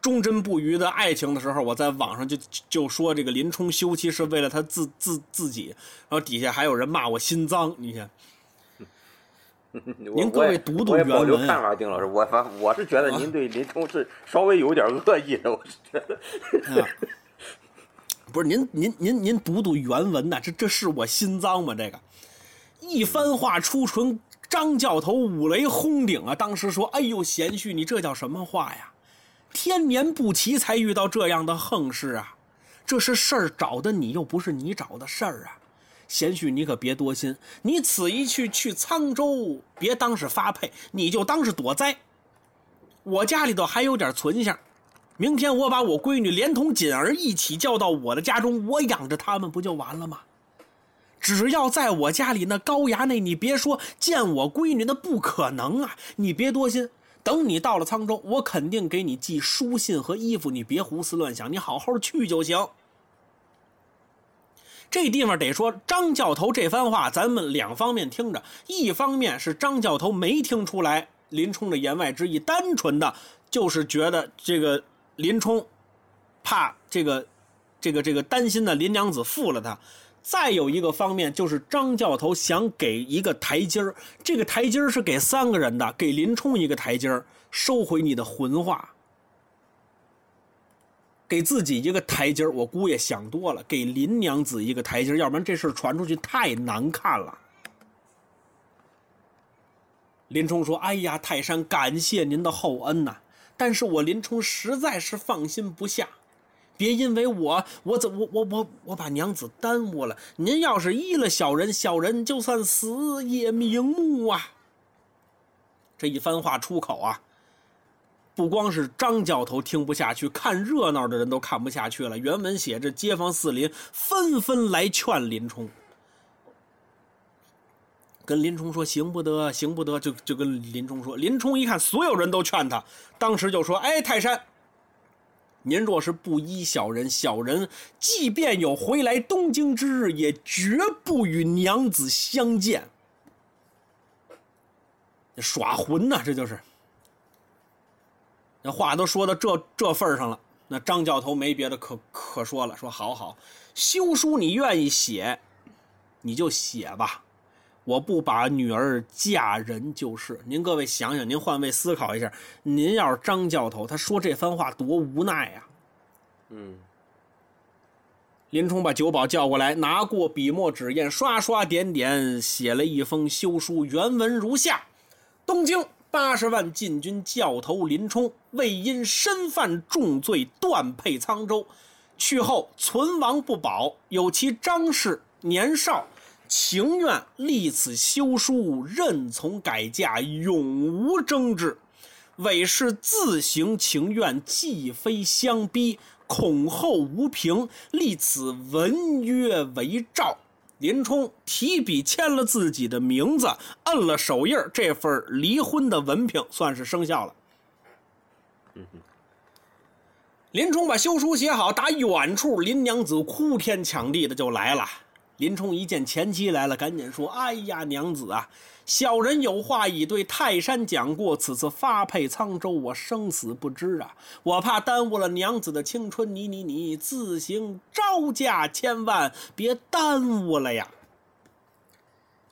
忠贞不渝的爱情的时候，我在网上就就说这个林冲休妻是为了他自自自己，然后底下还有人骂我心脏。你看，您各位读读原文。我留看法，丁老师，我反我是觉得您对林冲是稍微有点恶意的，我是觉得。不是您您您您读读原文呐，这这是我心脏吗？这个一番话出唇。张教头五雷轰顶啊！当时说：“哎呦，贤婿，你这叫什么话呀？天年不齐才遇到这样的横事啊！这是事儿找的你，又不是你找的事儿啊！贤婿，你可别多心。你此一去去沧州，别当是发配，你就当是躲灾。我家里头还有点存下，明天我把我闺女连同锦儿一起叫到我的家中，我养着他们不就完了吗？”只要在我家里，那高衙内，你别说见我闺女，那不可能啊！你别多心，等你到了沧州，我肯定给你寄书信和衣服，你别胡思乱想，你好好去就行。这地方得说张教头这番话，咱们两方面听着，一方面是张教头没听出来林冲的言外之意，单纯的就是觉得这个林冲怕这个这个这个担心的林娘子负了他。再有一个方面，就是张教头想给一个台阶儿，这个台阶儿是给三个人的，给林冲一个台阶儿，收回你的魂话，给自己一个台阶儿。我姑爷想多了，给林娘子一个台阶儿，要不然这事传出去太难看了。林冲说：“哎呀，泰山，感谢您的厚恩呐！但是我林冲实在是放心不下。别因为我，我怎我我我我把娘子耽误了。您要是依了小人，小人就算死也瞑目啊！这一番话出口啊，不光是张教头听不下去，看热闹的人都看不下去了。原文写着，街坊四邻纷纷来劝林冲，跟林冲说行不得，行不得，就就跟林冲说。林冲一看所有人都劝他，当时就说：“哎，泰山。”您若是不依小人，小人即便有回来东京之日，也绝不与娘子相见。耍混呐，这就是。那话都说到这这份上了，那张教头没别的可可说了，说好好，休书你愿意写，你就写吧，我不把女儿嫁人就是。您各位想想，您换位思考一下，您要是张教头，他说这番话多无奈呀。嗯。林冲把酒保叫过来，拿过笔墨纸砚，刷刷点点写了一封休书，原文如下。东京八十万禁军教头林冲，为因身犯重罪，断配沧州，去后存亡不保。有其张氏年少，情愿立此休书，任从改嫁，永无争执。韦氏自行情愿，既非相逼，恐后无凭，立此文约为诏。林冲提笔签了自己的名字，摁了手印这份离婚的文凭算是生效了。林冲把休书写好，打远处林娘子哭天抢地的就来了。林冲一见前妻来了，赶紧说：“哎呀，娘子啊！”小人有话已对泰山讲过，此次发配沧州，我生死不知啊！我怕耽误了娘子的青春，你你你自行招架，千万别耽误了呀！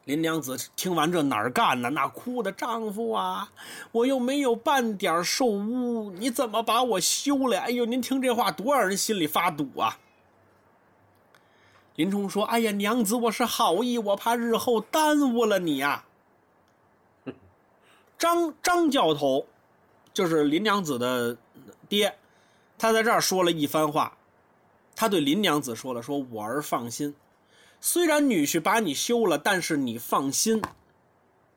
林娘子听完这哪儿干呢？那哭的丈夫啊，我又没有半点受污，你怎么把我休了？哎呦，您听这话多让人心里发堵啊！林冲说：“哎呀，娘子，我是好意，我怕日后耽误了你呀。”张张教头，就是林娘子的爹，他在这儿说了一番话，他对林娘子说了：“说我儿放心，虽然女婿把你休了，但是你放心，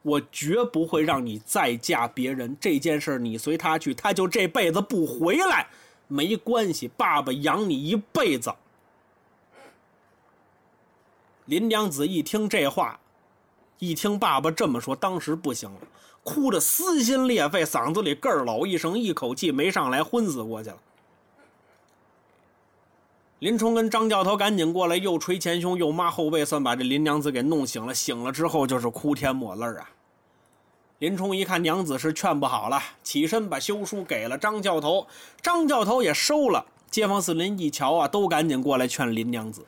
我绝不会让你再嫁别人。这件事你随他去，他就这辈子不回来，没关系，爸爸养你一辈子。”林娘子一听这话，一听爸爸这么说，当时不行了。哭得撕心裂肺，嗓子里咯儿老一声，一口气没上来，昏死过去了。林冲跟张教头赶紧过来，又捶前胸，又抹后背，算把这林娘子给弄醒了。醒了之后就是哭天抹泪啊。林冲一看娘子是劝不好了，起身把休书给了张教头，张教头也收了。街坊四邻一瞧啊，都赶紧过来劝林娘子。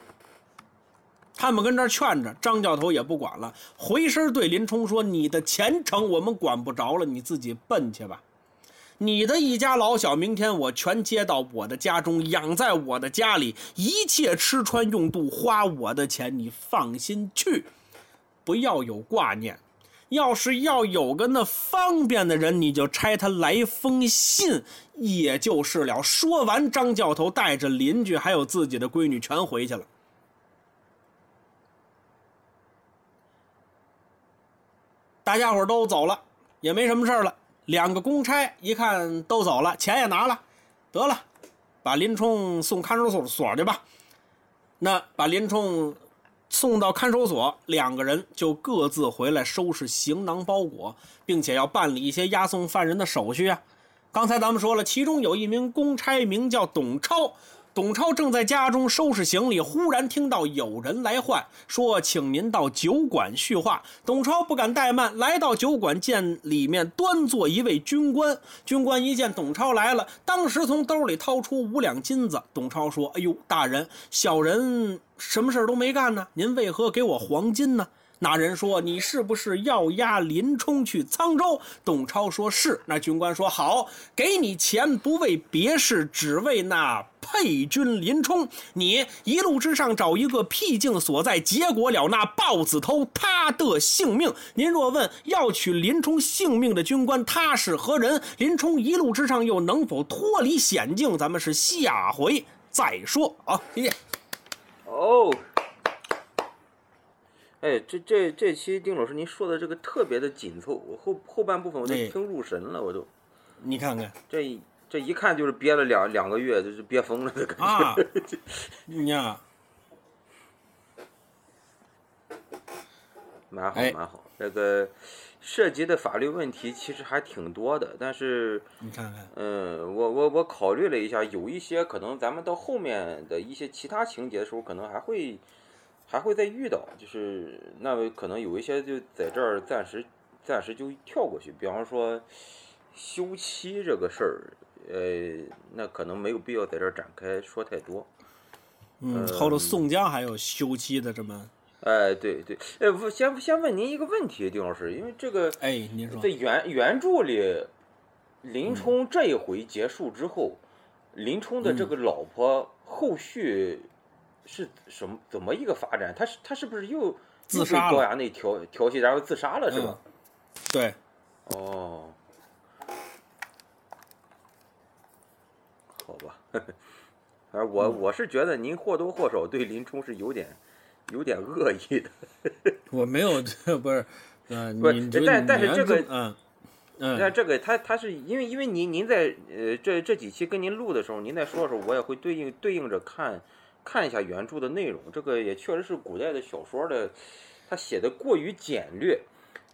他们跟这劝着，张教头也不管了，回身对林冲说：“你的前程我们管不着了，你自己奔去吧。你的一家老小，明天我全接到我的家中，养在我的家里，一切吃穿用度花我的钱，你放心去，不要有挂念。要是要有个那方便的人，你就差他来封信，也就是了。”说完，张教头带着邻居还有自己的闺女全回去了。大家伙都走了，也没什么事了。两个公差一看都走了，钱也拿了，得了，把林冲送看守所所去吧。那把林冲送到看守所，两个人就各自回来收拾行囊包裹，并且要办理一些押送犯人的手续啊。刚才咱们说了，其中有一名公差名叫董超。董超正在家中收拾行李，忽然听到有人来唤，说：“请您到酒馆叙话。”董超不敢怠慢，来到酒馆，见里面端坐一位军官。军官一见董超来了，当时从兜里掏出五两金子。董超说：“哎呦，大人，小人什么事都没干呢，您为何给我黄金呢？”那人说：“你是不是要押林冲去沧州？”董超说：“是。”那军官说：“好，给你钱不为别事，只为那配军林冲。你一路之上找一个僻静所在，结果了那豹子头他的性命。您若问要取林冲性命的军官他是何人，林冲一路之上又能否脱离险境，咱们是下回再说。好，谢谢。哦，哎，这这这期丁老师您说的这个特别的紧凑，我后后半部分我都哎听入神了，我都你看看这一这一看就是憋了两两个月，就是憋疯了的感觉。啊，你呀，蛮好哎蛮好，这个涉及的法律问题其实还挺多的，但是你看看，嗯，我我我考虑了一下，有一些可能咱们到后面的一些其他情节的时候，可能还会还会再遇到，就是那可能有一些就在这儿暂时暂时就跳过去，比方说休妻这个事儿，呃，那可能没有必要在这儿展开说太多。嗯，后头宋江还有休妻的这么，哎，对对，哎，不，先先问您一个问题，丁老师，因为这个哎，您说在，原原著里，林冲这一回结束之后，林冲的这个老婆后续是什么怎么一个发展？他是他是不是又自杀了又被高衙内调调戏，然后自杀了是吧？对，哦，好吧，反正我我是觉得您或多或少对林冲是有点有点恶意的。我没有，不是，呃，不是你但但是这个嗯那嗯，这个他他是因为因为您您在呃这这几期跟您录的时候，您在说的时候，我也会对应对应着看看一下原著的内容。这个也确实是古代的小说的，他写的过于简略，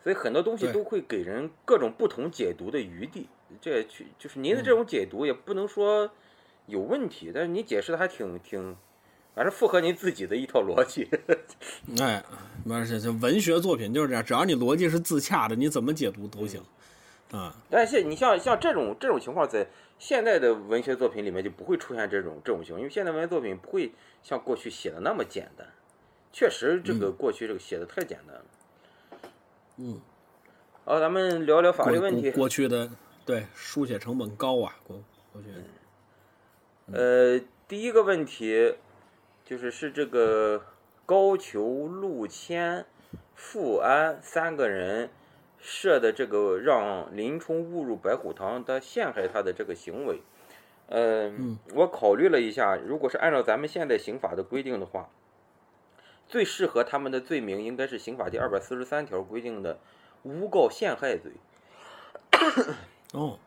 所以很多东西都会给人各种不同解读的余地。这也去就是您的嗯这种解读也不能说有问题，但是你解释的还挺挺，反正符合您自己的一套逻辑。哎，而且这文学作品就是这样，只要你逻辑是自洽的，你怎么解读都行，啊，但是你像像这种这种情况，在现代的文学作品里面就不会出现这种这种情况，因为现代文学作品不会像过去写的那么简单。确实，这个过去这个写的太简单了。嗯，好，咱们聊聊法律问题过。过去的对书写成本高啊，过过去呃，第一个问题就是是这个高俅、陆谦、富安三个人设的这个让林冲误入白虎堂的陷害他的这个行为。呃，我考虑了一下，如果是按照咱们现在刑法的规定的话，最适合他们的罪名应该是刑法第二百四十三条规定的诬告陷害罪。哦，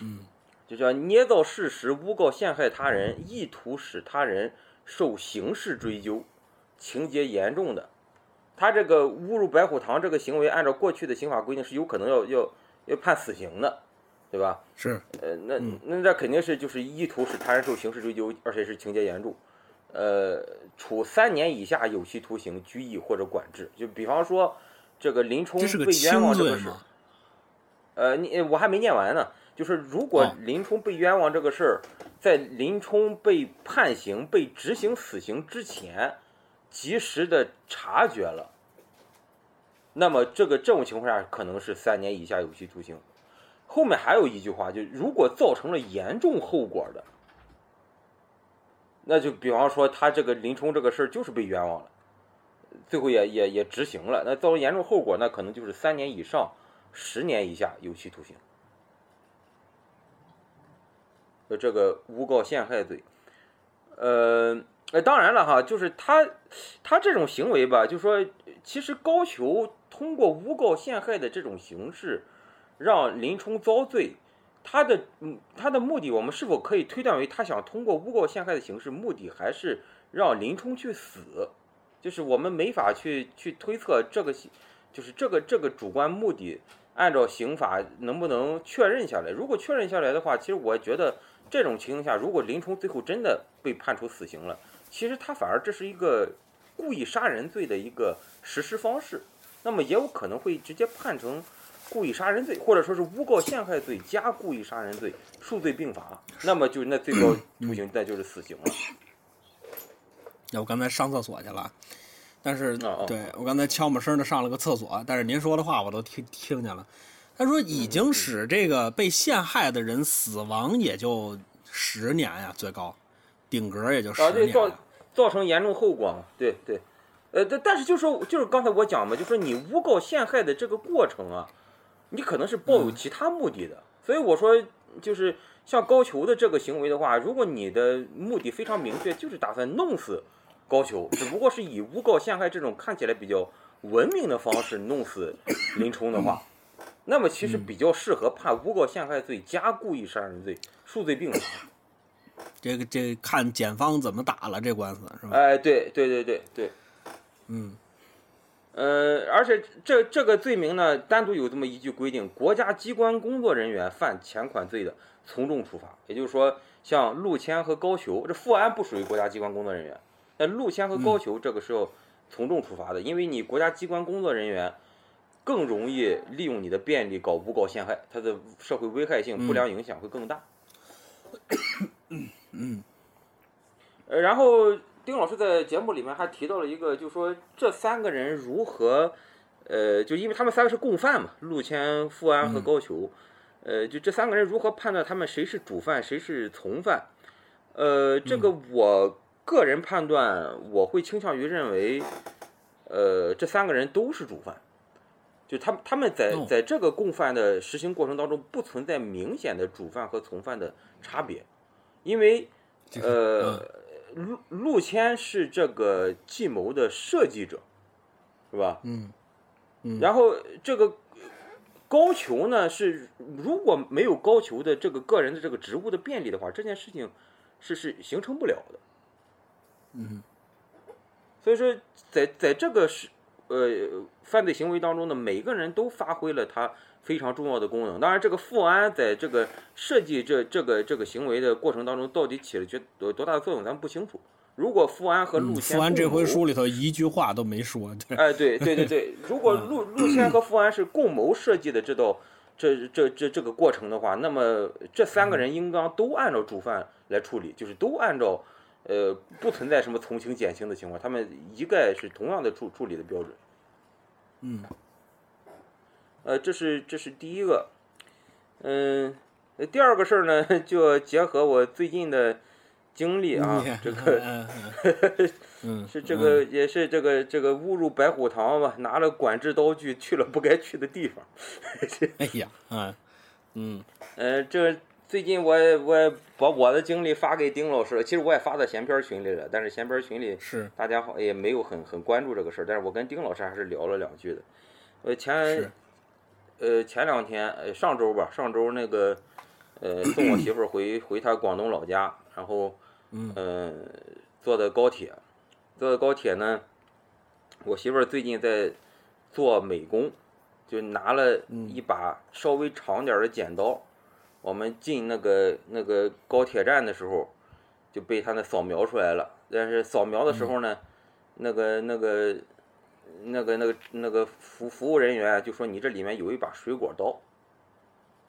嗯就叫捏造事实、诬告陷害他人，意图使他人受刑事追究，情节严重的。他这个侮辱白虎堂这个行为，按照过去的刑法规定是有可能要要要判死刑的，对吧？是呃，那那那肯定是就是意图使他人受刑事追究，而且是情节严重，呃，处三年以下有期徒刑、拘役或者管制。就比方说，这个林冲被冤枉这个事，呃，你我还没念完呢。就是如果哦林冲被冤枉这个事儿，在林冲被判刑、被执行死刑之前，及时的察觉了，那么这个这种情况下可能是三年以下有期徒刑。后面还有一句话，就如果造成了严重后果的，那就比方说他这个林冲这个事儿就是被冤枉了，最后也也也执行了，那造成严重后果，那可能就是三年以上十年以下有期徒刑。就这个诬告陷害罪，呃，呃，当然了哈，就是他他这种行为吧，就说其实高俅通过诬告陷害的这种形式，让林冲遭罪，他的嗯他的目的，我们是否可以推断为他想通过诬告陷害的形式，目的还是让林冲去死？就是我们没法去去推测这个，就是这个这个主观目的，按照刑法能不能确认下来？如果确认下来的话，其实我觉得这种情况下，如果林冲最后真的被判处死刑了，其实他反而这是一个故意杀人罪的一个实施方式，那么也有可能会直接判成故意杀人罪，或者说是诬告陷害罪加故意杀人罪，数罪并罚，那么就那最高 徒刑那就是死刑了。那我刚才上厕所去了，但是对我刚才悄没声的上了个厕所，但是您说的话我都听听见了。他说已经使这个被陷害的人死亡也就十年呀，最高顶格也就十啊，对，造年。造成严重后果嘛，对对，呃，但但是就说就是刚才我讲嘛，就说你诬告陷害的这个过程啊，你可能是抱有其他目的的，所以我说就是像高俅的这个行为的话，如果你的目的非常明确，就是打算弄死高俅，只不过是以诬告陷害这种看起来比较文明的方式弄死林冲的话，那么其实比较适合判诬告陷害罪加故意杀人罪，数罪并罚。这个这看检方怎么打了这官司是吧？哎，对对对对对，嗯呃，而且这这个罪名呢，单独有这么一句规定：国家机关工作人员犯前款罪的，从重处罚。也就是说，像陆谦和高俅，这富安不属于国家机关工作人员，那陆谦和高俅这个时候从重处罚的，因为你国家机关工作人员更容易利用你的便利搞诬告陷害，它的社会危害性、不良影响会更大。嗯呃，然后丁老师在节目里面还提到了一个，就说这三个人如何，呃，就因为他们三个是共犯嘛，陆谦、富安和高俅，呃，就这三个人如何判断他们谁是主犯，谁是从犯？呃，这个我个人判断，我会倾向于认为，呃，这三个人都是主犯，就他们他们在哦。在这个共犯的实行过程当中，不存在明显的主犯和从犯的差别，因为就是呃，陆陆谦是这个计谋的设计者，是吧？嗯嗯然后这个高俅呢，是如果没有高俅的这个个人的这个职务的便利的话，这件事情是是形成不了的。嗯所以说，在在这个是呃犯罪行为当中呢，每个人都发挥了他非常重要的功能。当然，这个富安在这个设计这这个这个行为的过程当中，到底起了决多多大的作用，咱们不清楚。如果富安和陆嗯，谦富安这回书里头一句话都没说，对，哎，对对对对，如果陆陆谦和富安是共谋设计的这道这这这这个过程的话，那么这三个人应当都按照主犯来处理，就是都按照呃不存在什么从轻减轻的情况，他们一概是同样的处处理的标准。嗯呃，这是这是第一个，嗯、呃第二个事儿呢，就要结合我最近的经历啊你，这个嗯是这个也是这个这个误入白虎堂吧，拿了管制刀具去了不该去的地方。哎呀，嗯嗯。呃，这最近我也我也把我的经历发给丁老师了，其实我也发到闲篇群里了，但是闲篇群里是大家好也没有很很关注这个事儿，但是我跟丁老师还是聊了两句的。呃，前是呃前两天呃上周吧，上周那个呃送我媳妇儿回回她广东老家，然后嗯呃坐的高铁，坐的高铁呢，我媳妇儿最近在做美工，就拿了一把稍微长点儿的剪刀。我们进那个那个高铁站的时候，就被他那扫描出来了。但是扫描的时候呢，那个那个那个那个那个服服务人员就说你这里面有一把水果刀。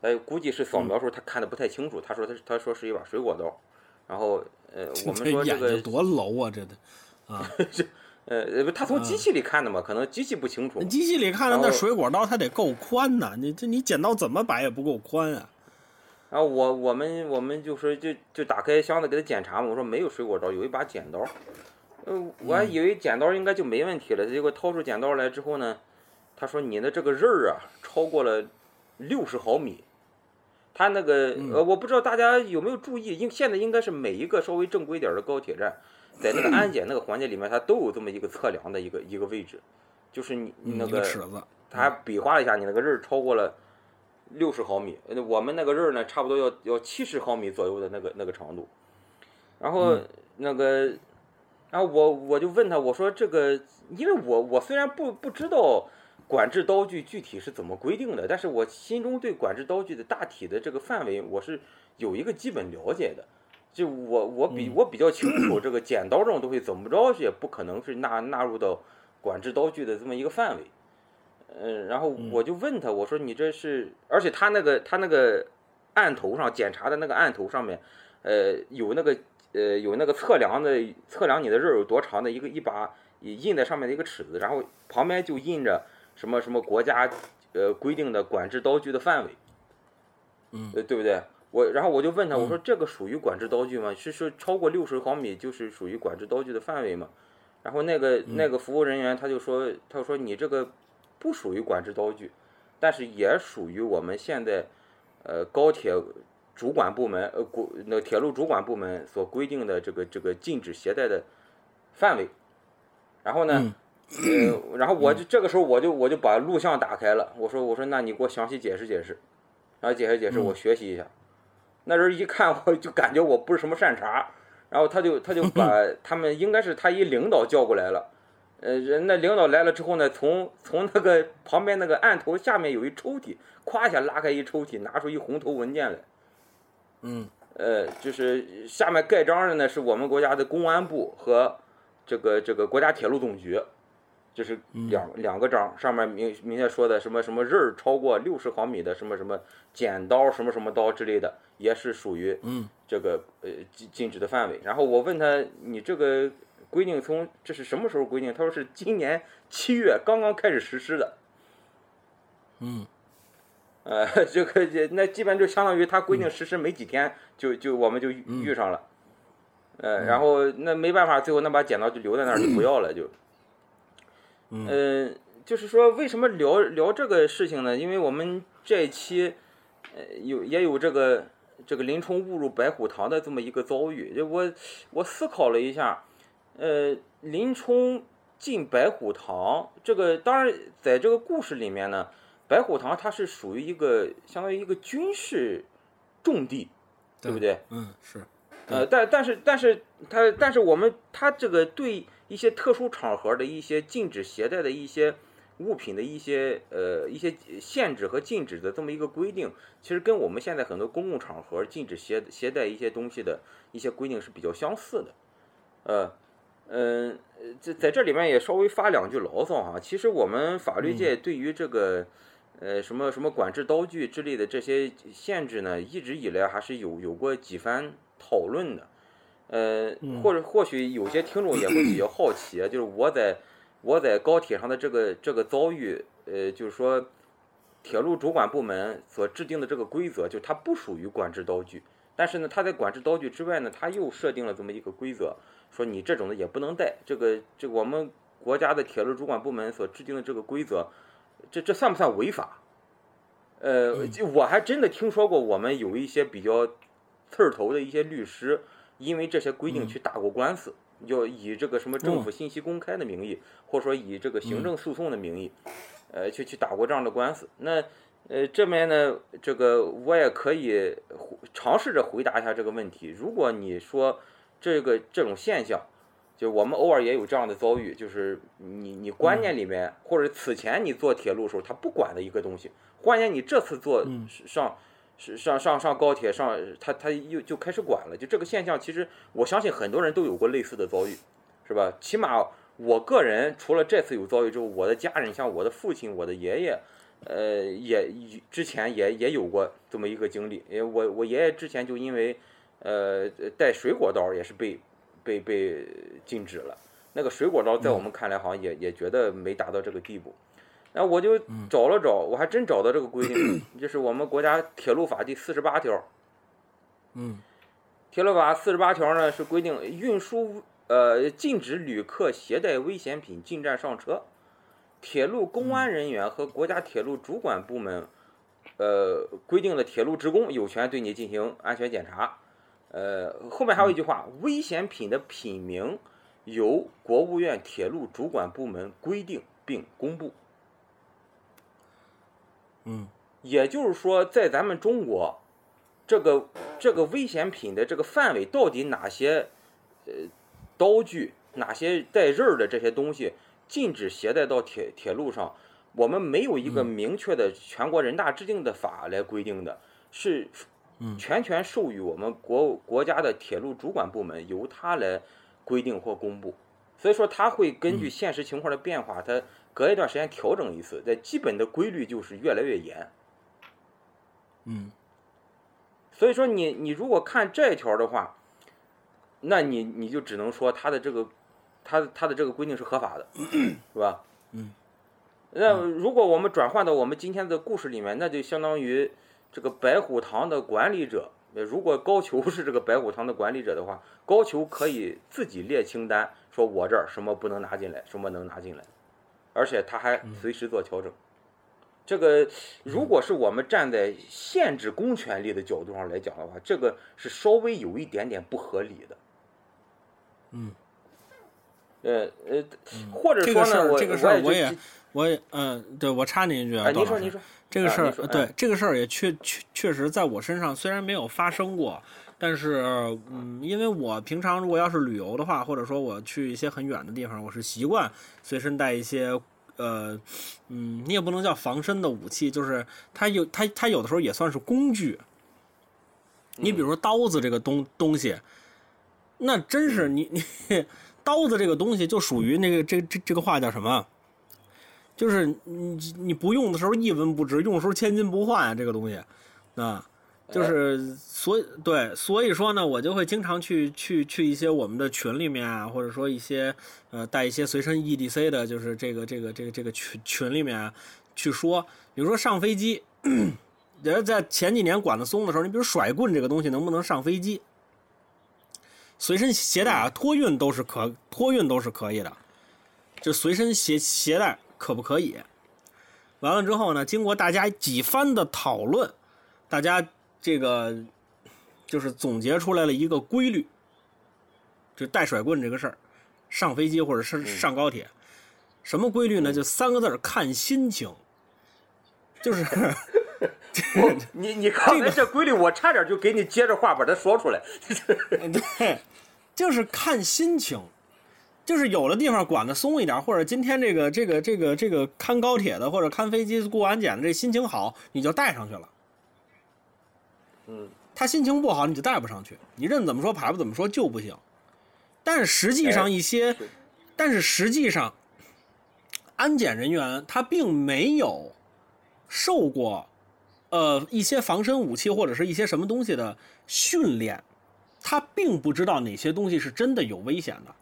哎，估计是扫描时候他看的不太清楚，他说他他说是一把水果刀。然后呃，我们说这个眼睛多楼啊，这的啊，呃呃，他从机器里看的嘛，可能机器不清楚。机器里看的那水果刀它得够宽呐，你这你剪刀怎么摆也不够宽啊。然后我我们我们就说就就打开箱子给他检查嘛，我说没有水果刀，有一把剪刀。呃，我还以为剪刀应该就没问题了，结果掏出剪刀来之后呢，他说你的这个刃儿啊超过了六十毫米。他那个呃，我不知道大家有没有注意，应现在应该是每一个稍微正规点儿的高铁站，在那个安检那个环节里面，它都有这么一个测量的一个一个位置，就是你那个尺子，他还比划了一下，你那个刃儿超过了六十毫米，呃我们那个刃儿呢，差不多要要七十毫米左右的那个那个长度。然后那个，然后我我就问他，我说这个，因为我我虽然不不知道管制刀具具体是怎么规定的，但是我心中对管制刀具的大体的这个范围，我是有一个基本了解的。就我我比我比较清楚，这个剪刀这种东西怎么着也不可能是纳纳入到管制刀具的这么一个范围。嗯，然后我就问他，我说你这是，而且他那个他那个案头上检查的那个案头上面，呃，有那个呃有那个测量的测量你的刃有多长的一个一把印在上面的一个尺子，然后旁边就印着什么什么国家呃规定的管制刀具的范围，嗯呃，对不对？我然后我就问他，我说这个属于管制刀具吗？是说超过六十毫米就是属于管制刀具的范围吗？然后那个那个服务人员他就说，他说你这个不属于管制刀具，但是也属于我们现在呃高铁主管部门呃国那个铁路主管部门所规定的这个这个禁止携带的范围。然后呢，呃，然后我就这个时候我就我就把录像打开了，我说我说那你给我详细解释解释，然后解释解释，我学习一下。那人一看我就感觉我不是什么善茬，然后他就他就把 他们应该是他一领导叫过来了，呃，人那领导来了之后呢，从从那个旁边那个案头下面有一抽屉，咵一下拉开一抽屉，拿出一红头文件来，嗯呃，就是下面盖章的呢是我们国家的公安部和这个这个国家铁路总局，就是两、两个章，上面明明确说的什么什么刃超过六十毫米的什么什么剪刀什么什么刀之类的，也是属于嗯这个呃禁禁止的范围。然后我问他，你这个规定从这是什么时候规定？他说是今年七月刚刚开始实施的。嗯呃，这个这那基本就相当于他规定实施没几天，就就我们就遇遇上了，呃，然后那没办法，最后那把剪刀就留在那儿就不 要了，就，嗯、就是说为什么聊聊这个事情呢？因为我们这一期，呃，有也有这个这个林冲误入白虎堂的这么一个遭遇，就我我思考了一下，呃，林冲进白虎堂，这个当然在这个故事里面呢。白虎堂它是属于一个相当于一个军事重地，对不对？嗯是，呃，但但是但是它但是我们它这个对一些特殊场合的一些禁止携带的一些物品的一些呃一些限制和禁止的这么一个规定，其实跟我们现在很多公共场合禁止携携带一些东西的一些规定是比较相似的，呃。嗯，这在这里面也稍微发两句牢骚哈。其实我们法律界对于这个，呃，什么什么管制刀具之类的这些限制呢，一直以来还是有有过几番讨论的。呃，或者或许有些听众也会比较好奇，就是我在我在高铁上的这个这个遭遇，呃，就是说，铁路主管部门所制定的这个规则，就它不属于管制刀具，但是呢，它在管制刀具之外呢，它又设定了这么一个规则。说你这种的也不能带，这个这个我们国家的铁路主管部门所制定的这个规则，这这算不算违法？呃，就我还真的听说过，我们有一些比较刺儿头的一些律师，因为这些规定去打过官司，就以这个什么政府信息公开的名义，或者说以这个行政诉讼的名义，呃，去去打过这样的官司。那呃，这边呢，这个我也可以尝试着回答一下这个问题。如果你说，这个这种现象，就我们偶尔也有这样的遭遇，就是你你观念里面，或者此前你坐铁路的时候他不管的一个东西，忽然间你这次坐上是上上上高铁上，他他又就开始管了。就这个现象，其实我相信很多人都有过类似的遭遇，是吧？起码我个人除了这次有遭遇之后，我的家人像我的父亲、我的爷爷，呃，也之前也也有过这么一个经历。因为我我爷爷之前就因为呃，带水果刀也是被被被禁止了。那个水果刀在我们看来好像也也觉得没达到这个地步。然后我就找了找，我还真找到这个规定，就是我们国家铁路法第四十八条。嗯，铁路法四十八条呢是规定运输呃禁止旅客携带危险品进站上车，铁路公安人员和国家铁路主管部门呃规定的铁路职工有权对你进行安全检查。呃，后面还有一句话，危险品的品名由国务院铁路主管部门规定并公布。嗯，也就是说，在咱们中国，这个这个危险品的这个范围到底哪些呃刀具，哪些带刃儿的这些东西禁止携带到铁铁路上，我们没有一个明确的全国人大制定的法来规定的，是全权授予我们国国家的铁路主管部门由他来规定或公布。所以说，他会根据现实情况的变化，他隔一段时间调整一次。在基本的规律就是越来越严。嗯，所以说你你如果看这一条的话，那你你就只能说他的这个他他的这个规定是合法的，是吧？嗯。那如果我们转换到我们今天的故事里面，那就相当于这个白虎堂的管理者。如果高俅是这个白虎堂的管理者的话，高俅可以自己列清单，说我这儿什么不能拿进来，什么能拿进来，而且他还随时做调整。这个如果是我们站在限制公权力的角度上来讲的话，这个是稍微有一点点不合理的。嗯。呃呃，或者说呢，我这个事儿我也我也嗯，对我插你一句啊，您说您说。这个事儿，啊对这个事儿也确确确实在我身上虽然没有发生过，但是嗯，因为我平常如果要是旅游的话，或者说我去一些很远的地方，我是习惯随身带一些呃嗯，你也不能叫防身的武器，就是它有它它有的时候也算是工具。你比如说刀子这个东东西，那真是你你 刀子这个东西就属于那个这这这个话叫什么？就是你你不用的时候一文不值，用的时候千金不换啊，这个东西，啊，就是所以对，所以说呢，我就会经常去去去一些我们的群里面啊，或者说一些呃带一些随身 EDC 的，就是这个这个这个这个群群里面去说，比如说上飞机，人在前几年管的松的时候，你比如甩棍这个东西能不能上飞机？随身携带啊，托运都是可托运都是可以的，就随身携携带。可不可以？完了之后呢？经过大家几番的讨论，大家这个就是总结出来了一个规律，就带甩棍这个事儿，上飞机或者是上高铁，什么规律呢？就三个字儿：看心情。就是 你你刚才这规律，我差点就给你接着话把它说出来。对，就是看心情。就是有的地方管的松一点，或者今天这个这个这个这个看高铁的或者看飞机过安检的，这心情好，你就带上去了。嗯，他心情不好，你就带不上去。你任怎么说，排不怎么说就不行。但是实际上一些，但是实际上，安检人员他并没有受过呃一些防身武器或者是一些什么东西的训练，他并不知道哪些东西是真的有危险的。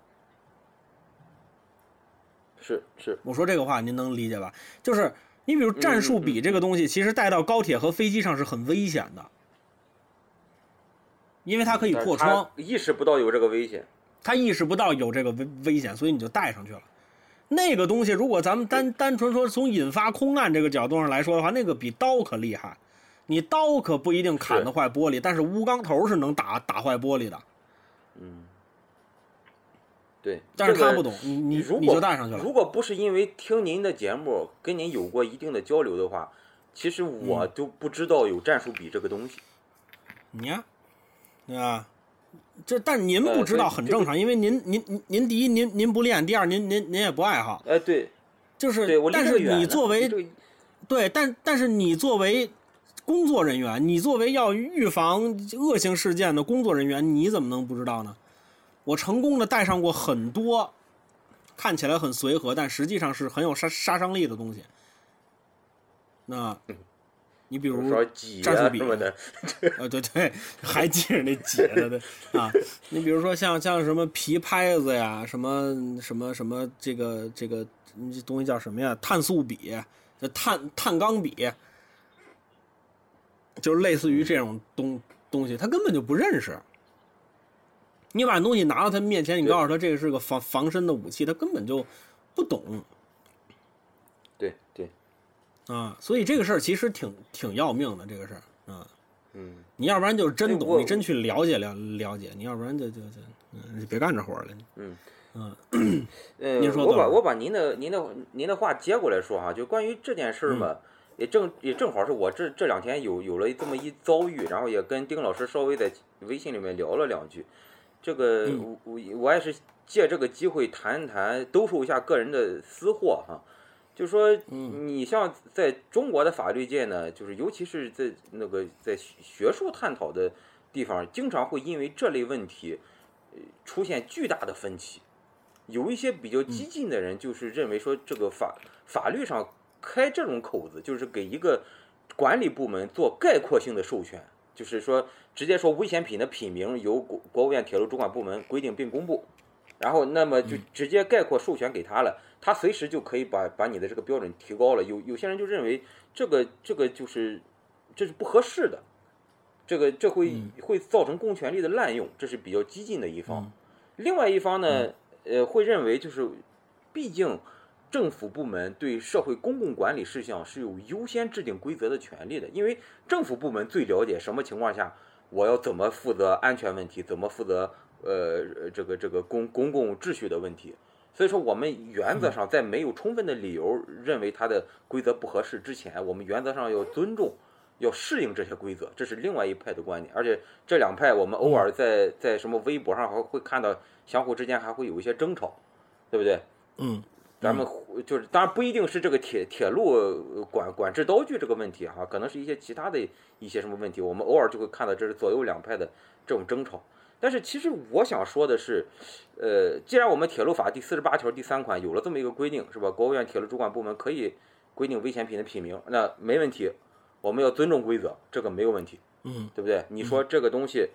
是是，我说这个话您能理解吧？就是你比如战术笔这个东西，其实带到高铁和飞机上是很危险的，因为它可以破窗。意识不到有这个危险，他意识不到有这个危危险，所以你就带上去了。那个东西，如果咱们单单纯说从引发空难这个角度上来说的话，那个比刀可厉害。你刀可不一定砍得坏玻璃，但是钨钢头是能打打坏玻璃的。嗯。对，但是他不懂，你你你就带上去了。如果不是因为听您的节目，跟您有过一定的交流的话，其实我都不知道有战术笔这个东西。你呀，对吧？这但您不知道很正常，因为您您您您第一您您不练，第二您您您也不爱好。哎，对，就是，但是你作为，对，但但是你作为工作人员，你作为要预防恶性事件的工作人员，你怎么能不知道呢？我成功的带上过很多看起来很随和，但实际上是很有杀杀伤力的东西。那，你比如战术笔，呃，对对，还记着那解的的啊。你比如说像像什么皮拍子呀，什么什么什么这个这个这东西叫什么呀？碳素笔，这碳碳钢笔，就是类似于这种东东西，他根本就不认识。你把东西拿到他面前，你告诉他这个是个防防身的武器，他根本就不懂。对对，啊，所以这个事儿其实挺挺要命的，这个事儿啊。嗯。你要不然就是真懂，你真去了解了了解，你要不然就就就，嗯，别干这活了。嗯嗯。呃，您说我把我把您的您的您的话接过来说哈，就关于这件事儿嘛，也正也正好是我这这两天有有了这么一遭遇，然后也跟丁老师稍微在微信里面聊了两句。这个我我我也是借这个机会谈一谈，兜售一下个人的私货哈。就说你像在中国的法律界呢，就是尤其是在那个在学术探讨的地方，经常会因为这类问题出现巨大的分歧。有一些比较激进的人，就是认为说这个法法律上开这种口子，就是给一个管理部门做概括性的授权。就是说，直接说危险品的品名由国国务院铁路主管部门规定并公布，然后那么就直接概括授权给他了，他随时就可以把把你的这个标准提高了。有有些人就认为这个这个就是这是不合适的，这个这会会造成公权力的滥用，这是比较激进的一方。另外一方呢，呃，会认为就是毕竟。政府部门对社会公共管理事项是有优先制定规则的权利的，因为政府部门最了解什么情况下我要怎么负责安全问题，怎么负责呃这个这个公公共秩序的问题。所以说，我们原则上在没有充分的理由认为它的规则不合适之前，我们原则上要尊重、要适应这些规则。这是另外一派的观点，而且这两派我们偶尔在在什么微博上还会看到相互之间还会有一些争吵，对不对？嗯。咱们就是，当然不一定是这个铁铁路管管制刀具这个问题哈，可能是一些其他的一些什么问题，我们偶尔就会看到这是左右两派的这种争吵。但是其实我想说的是，呃，既然我们铁路法第四十八条第三款有了这么一个规定，是吧？国务院铁路主管部门可以规定危险品的品名，那没问题，我们要尊重规则，这个没有问题，嗯，对不对？你说这个东西。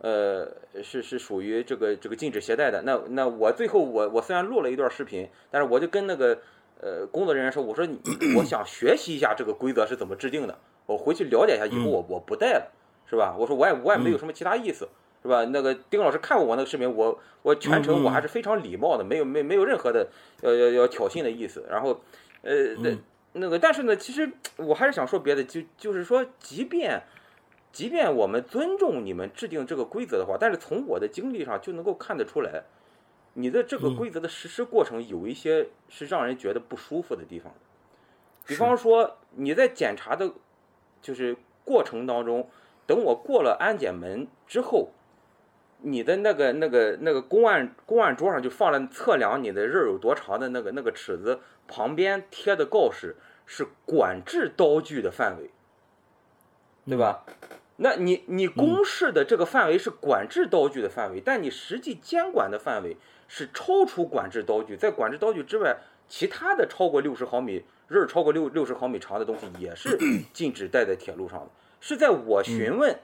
呃，是是属于这个这个禁止携带的。那那我最后我我虽然录了一段视频，但是我就跟那个呃工作人员说，我说你 我想学习一下这个规则是怎么制定的，我回去了解一下，以后我我不带了，是吧？我说我也我也没有什么其他意思，是吧？那个丁老师看过我那个视频，我我全程我还是非常礼貌的，没有没没有任何的要要要挑衅的意思。然后呃那那个但是呢，其实我还是想说别的，就就是说，即便。即便我们尊重你们制定这个规则的话，但是从我的经历上就能够看得出来，你的这个规则的实施过程有一些是让人觉得不舒服的地方。比方说，你在检查的，就是过程当中，等我过了安检门之后，你的那个那个那个公案公案桌上就放了测量你的刃有多长的那个那个尺子，旁边贴的告示是管制刀具的范围，对吧？那你你公示的这个范围是管制刀具的范围，但你实际监管的范围是超出管制刀具，在管制刀具之外，其他的超过六十毫米刃超过六六十毫米长的东西也是 禁止带在铁路上的。是在我询问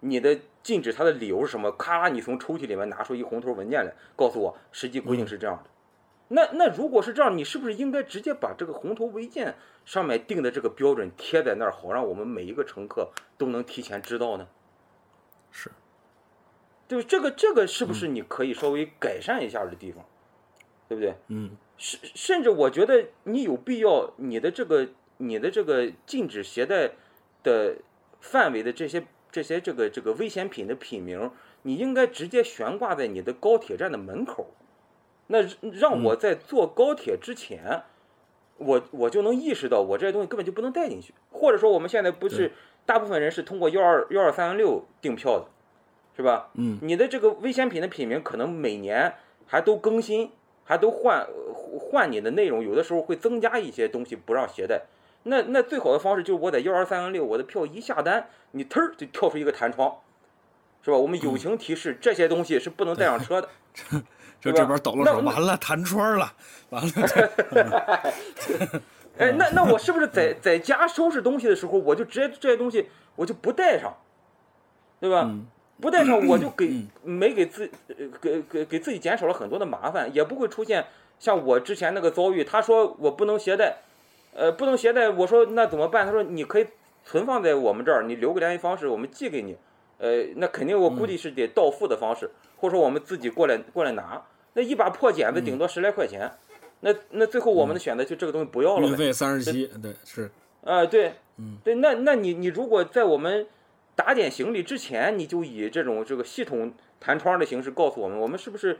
你的禁止它的理由是什么？咔，你从抽屉里面拿出一红头文件来，告诉我实际规定是这样的。那那如果是这样，你是不是应该直接把这个红头文件上面定的这个标准贴在那儿，好让我们每一个乘客都能提前知道呢？是，就这个这个是不是你可以稍微改善一下的地方，对不对？嗯，甚甚至我觉得你有必要，你的这个你的这个禁止携带的范围的这些这些这个这个危险品的品名，你应该直接悬挂在你的高铁站的门口。那让我在坐高铁之前，我我就能意识到我这些东西根本就不能带进去，或者说我们现在不是大部分人是通过幺二幺二三零六订票的，是吧？嗯，你的这个危险品的品名可能每年还都更新，还都换换你的内容，有的时候会增加一些东西不让携带。那那最好的方式就是我在幺二三零六，我的票一下单，你忒儿就跳出一个弹窗，是吧？我们友情提示这些东西是不能带上车的。就这边抖了手，完了弹窗了，完了。哎，那那我是不是在在家收拾东西的时候，我就直接这些东西我就不带上，对吧？不带上我就给没给自给给给自己减少了很多的麻烦，也不会出现像我之前那个遭遇。他说我不能携带，呃，不能携带。我说那怎么办？他说你可以存放在我们这儿，你留个联系方式，我们寄给你。呃，那肯定我估计是得到付的方式。或者说我们自己过来过来拿，那一把破剪子顶多十来块钱，那那最后我们的选择就这个东西不要了运费三十七，对是，啊对，嗯对，那那你你如果在我们打点行李之前，你就以这种这个系统弹窗的形式告诉我们，我们是不是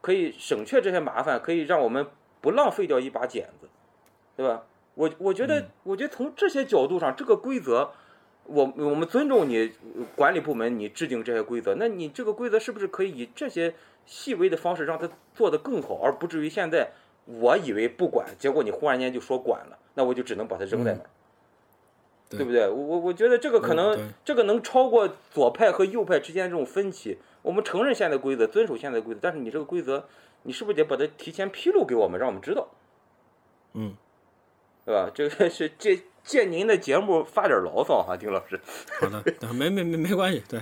可以省却这些麻烦，可以让我们不浪费掉一把剪子，对吧？我我觉得我觉得从这些角度上，这个规则。我我们尊重你管理部门，你制定这些规则，那你这个规则是不是可以以这些细微的方式让它做得更好，而不至于现在我以为不管，结果你忽然间就说管了，那我就只能把它扔在那儿，对不对？我我我觉得这个可能这个能超过左派和右派之间这种分歧。我们承认现在规则，遵守现在规则，但是你这个规则，你是不是得把它提前披露给我们，让我们知道？嗯，对吧？这个是借。借您的节目发点牢骚哈，丁老师。好的，没没没没关系，对，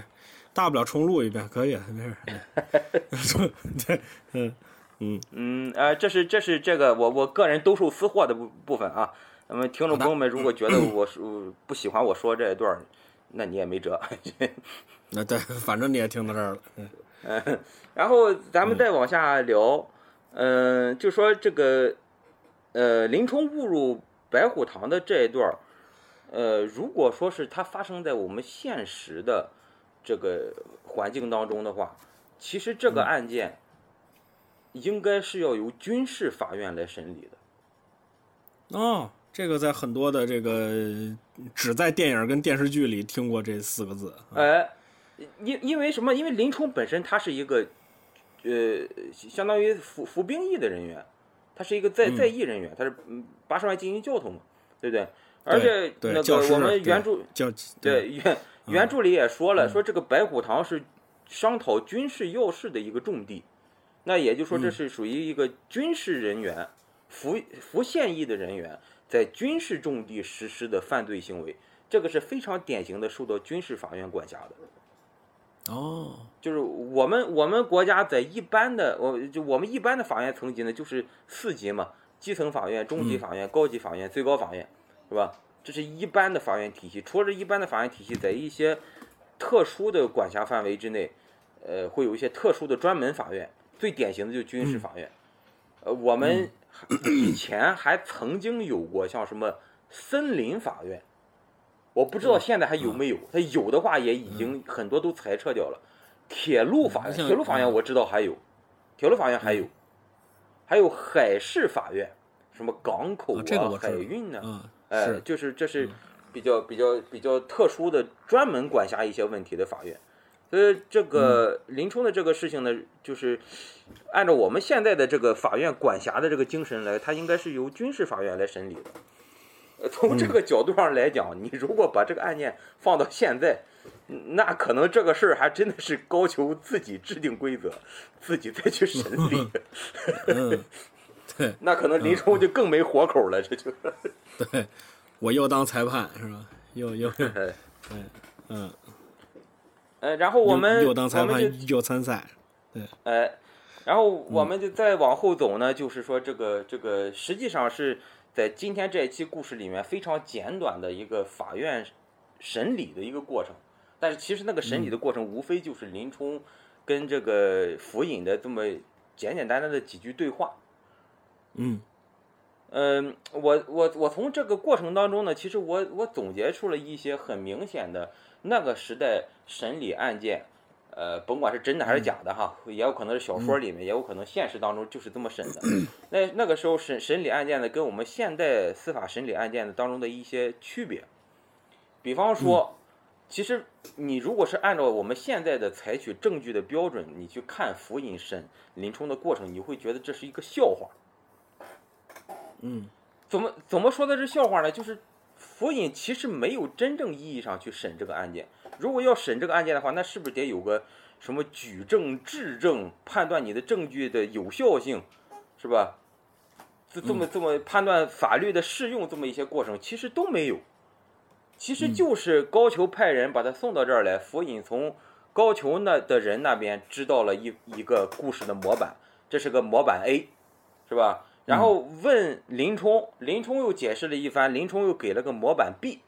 大不了重录一遍，可以，没事。对，嗯，嗯嗯呃，这是这是这个我我个人兜售私货的部部分啊。那么听众朋友们如果觉得我说不喜欢我说这一段儿，那你也没辙。那对，反正你也听到这儿了。嗯嗯，然后咱们再往下聊，嗯、就说这个，呃，林冲误入白虎堂的这一段儿，呃，如果说是它发生在我们现实的这个环境当中的话，其实这个案件应该是要由军事法院来审理的。哦，这个在很多的这个只在电影跟电视剧里听过这四个字。啊哎，因因为什么？因为林冲本身他是一个，呃，相当于服服兵役的人员，他是一个在嗯。在役人员，他是嗯八十万精英教头嘛，对不对？而且那个我们原著叫对原原著里也说嗯。了，说这个白虎堂是商讨军事要事的一个重地，那也就是说嗯。这是属于一个军事人员服服现役的人员在军事重地实施的犯罪行为，这个是非常典型的受到军事法院管辖的。哦，就是我们我们国家在一般的我就我们一般的法院层级呢，就是四级嘛，基层法院、中级法院、高级法院、最高法院，是吧？这是一般的法院体系。除了这一般的法院体系，在一些特殊的管辖范围之内，呃，会有一些特殊的专门法院。最典型的就是军事法院。呃，我们以前还曾经有过像什么森林法院，我不知道现在还有没有。它有的话，也已经很多都裁撤掉了。铁路法院，铁路法院我知道还有，铁路法院还有，还有海事法院，什么港口啊海运呢、嗯，哎，就是这是比较比较比较特殊的，专门管辖一些问题的法院。所以这个林冲的这个事情呢，就是按照我们现在的这个法院管辖的这个精神来，它应该是由军事法院来审理的。呃 从这个角度上来讲，你如果把这个案件放到现在，那可能这个事儿还真的是高俅自己制定规则，自己再去审理。嗯，对那可能林冲就更没活口了，这就。对，我又当裁判是吧？又又 嗯嗯，呃，然后我们又当裁判又参赛，对哎，然后我们就再往后走呢，就是说这个这个实际上是在今天这一期故事里面非常简短的一个法院审理的一个过程，但是其实那个审理的过程无非就是林冲跟这个府尹的这么简简单单的几句对话。嗯嗯，我我我从这个过程当中呢，其实我我总结出了一些很明显的那个时代审理案件，呃，甭管是真的还是假的哈，也有可能是小说里面，也有可能现实当中就是这么审的。那那个时候审审理案件呢，跟我们现代司法审理案件的当中的一些区别，比方说，其实你如果是按照我们现在的采取证据的标准，你去看府尹审林冲的过程，你会觉得这是一个笑话。嗯怎么怎么说的是笑话呢？就是府尹其实没有真正意义上去审这个案件。如果要审这个案件的话，那是不是得有个什么举证、质证，判断你的证据的有效性，是吧？这这么这么判断法律的适用这么一些过程，其实都没有。其实就是高俅派人把他送到这儿来，府尹从高俅那的人那边知道了一一个故事的模板，这是个模板 A，是吧？然后问林冲，林冲又解释了一番，林冲又给了个模板 B，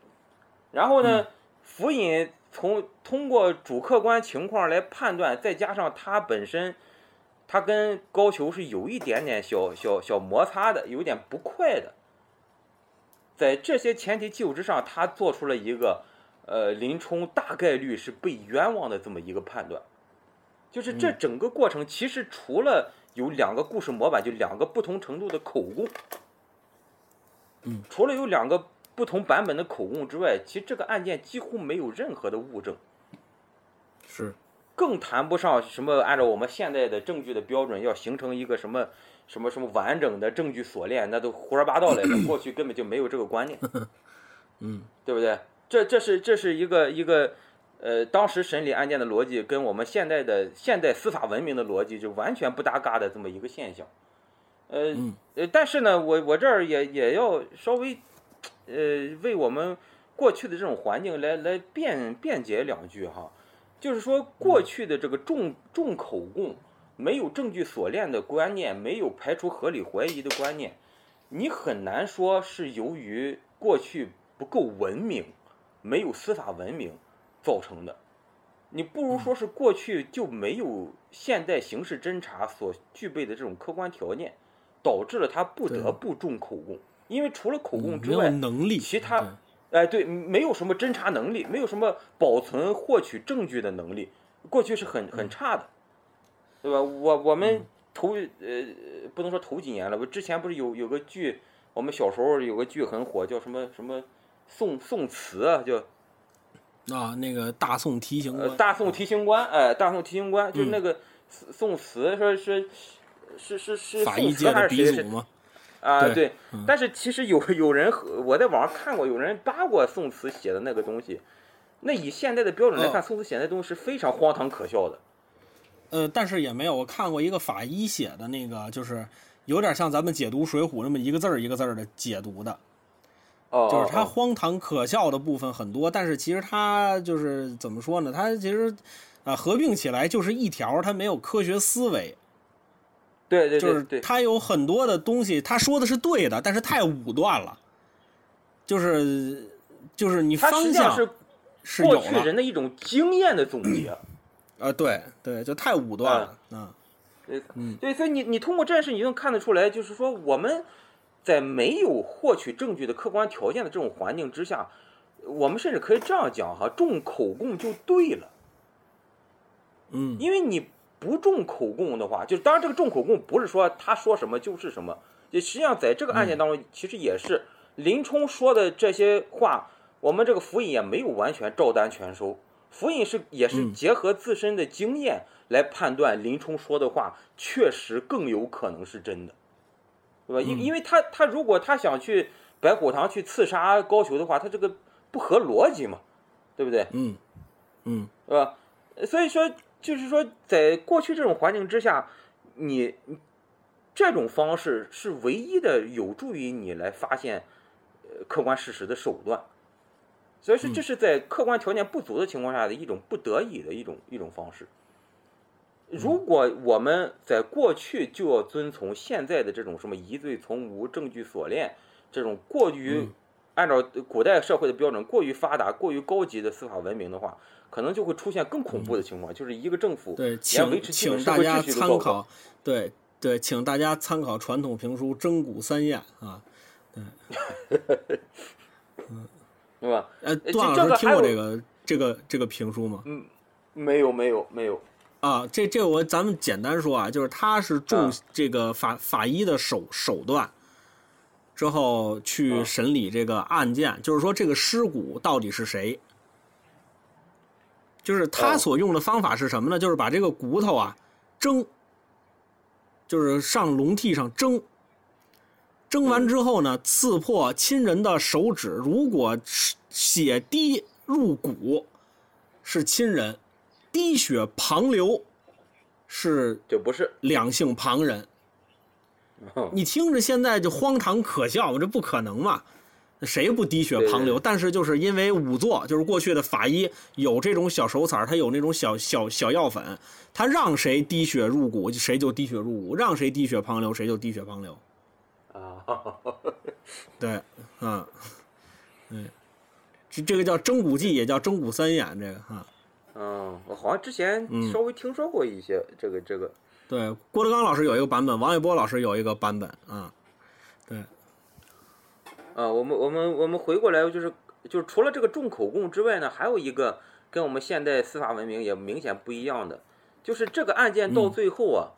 然后呢，府尹从通过主客观情况来判断，再加上他本身，他跟高俅是有一点点小小小摩擦的，有点不快的，在这些前提基础之上，他做出了一个，呃，林冲大概率是被冤枉的这么一个判断，就是这整个过程其实除了有两个故事模板，就两个不同程度的口供。嗯，除了有两个不同版本的口供之外，其实这个案件几乎没有任何的物证，是更谈不上什么按照我们现在的证据的标准要形成一个什么什么什么完整的证据锁链，那都胡说八道来的。过去根本就没有这个观念，嗯对不对？这这是这是一个一个呃，当时审理案件的逻辑跟我们现在的现代司法文明的逻辑就完全不搭嘎的这么一个现象。呃嗯。呃，但是呢，我我这儿也也要稍微呃为我们过去的这种环境来来辩辩解两句哈，就是说过去的这个重重口供没有证据锁链的观念，没有排除合理怀疑的观念，你很难说是由于过去不够文明，没有司法文明造成的。你不如说是过去就没有现代刑事侦查所具备的这种客观条件，导致了他不得不重口供。因为除了口供之外，能力，其他对哎，对，没有什么侦查能力，没有什么保存、获取证据的能力，过去是很很差的，对吧？我我们头呃不能说头几年了，我之前不是有有个剧，我们小时候有个剧很火，叫什么什么宋宋词啊，叫啊，那个大宋提刑官，呃大宋提刑官，哎，大宋提刑官就是嗯那个宋宋词，说是是是是法宋词医界的还是鼻祖吗，啊，对对嗯，但是其实有有人和我在网上看过，有人扒过宋词写的那个东西，那以现在的标准来看，哦宋词写的那东西是非常荒唐可笑的。呃，但是也没有，我看过一个法医写的那个，就是有点像咱们解读《水浒》那么一个字儿一个字儿的解读的，哦，就是它哦。荒唐可笑的部分很多，但是其实它就是怎么说呢？它其实啊、合并起来就是一条，它没有科学思维，对对就是对。对，它有很多的东西，他说的是对的，但是太武断了，就是就是你方向是是过去，人的一种经验的总结。啊，对对，就太武断了，嗯。对，所以你你通过这件事，你就能看得出来，就是说我们在没有获取证据的客观条件的这种环境之下，我们甚至可以这样讲哈，重口供就对了。嗯。因为你不重口供的话，就是当然这个重口供不是说他说什么就是什么，也实际上在这个案件当中，其实也是林冲说的这些话，我们这个府尹也没有完全照单全收，府尹是也是嗯。结合自身的经验来判断林冲说的话确实更有可能是真的，对吧？因嗯因为他他如果他想去白虎堂去刺杀高俅的话，他这个不合逻辑嘛，对不对？嗯嗯对吧？所以说，就是说，在过去这种环境之下，你你这种方式是唯一的有助于你来发现呃客观事实的手段。所以说，这是在客观条件不足的情况下的一种不得已的一种一种方式。如果我们在过去就要遵从现在的这种什么疑罪从无、证据锁链这种过于嗯按照古代社会的标准过于发达、过于高级的司法文明的话，可能就会出现更恐怖的情况，就是一个政府对，连请维持基本请大家社会秩序都参搞不好。考，对对，请大家参考传统评书《征古三宴》啊。对 吧？呃，这段这个老师听过这个这个这个评书吗？嗯没有，没有，没有。啊，这这我咱们简单说啊，就是他是重啊这个法法医的手手段，之后去啊审理这个案件，就是说这个尸骨到底是谁？就是他哦。所用的方法是什么呢？就是把这个骨头啊蒸，就是上笼屉上蒸，蒸完之后呢，刺破亲人的手指，如果是血滴入骨，是亲人；滴血旁流，是就不是，两性旁人。嗯你听着现在就荒唐可笑嘛，这不可能嘛？谁不滴血旁流？对对但是就是因为仵作，就是过去的法医有这种小手彩，他有那种小小小药粉，他让谁滴血入骨，谁就滴血入骨；让谁滴血旁流，谁就滴血旁流。啊，对，嗯，对，这这个叫蒸骨剂，也叫蒸骨三眼，这个哈。嗯，我好像之前嗯。稍微听说过一些这个这个，对，郭德纲老师有一个版本，王一波老师有一个版本啊。对，啊，我们我们我们回过来就是就是除了这个重口供之外呢，还有一个跟我们现代司法文明也明显不一样的，就是这个案件到嗯。最后啊，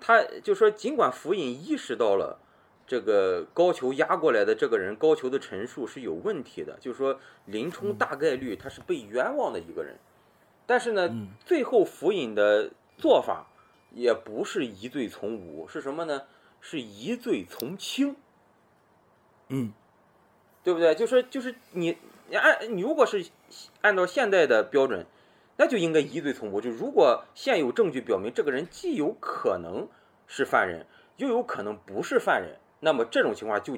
他就说尽管府尹意识到了这个高俅押过来的这个人高俅的陈述是有问题的，就是说林冲大概率他是被冤枉的一个人，但是呢，嗯最后府尹的做法也不是疑罪从无，是什么呢？是疑罪从轻。嗯对不对？就说就是你你按你如果是按照现代的标准，那就应该疑罪从无。就如果现有证据表明这个人既有可能是犯人，又有可能不是犯人，那么这种情况就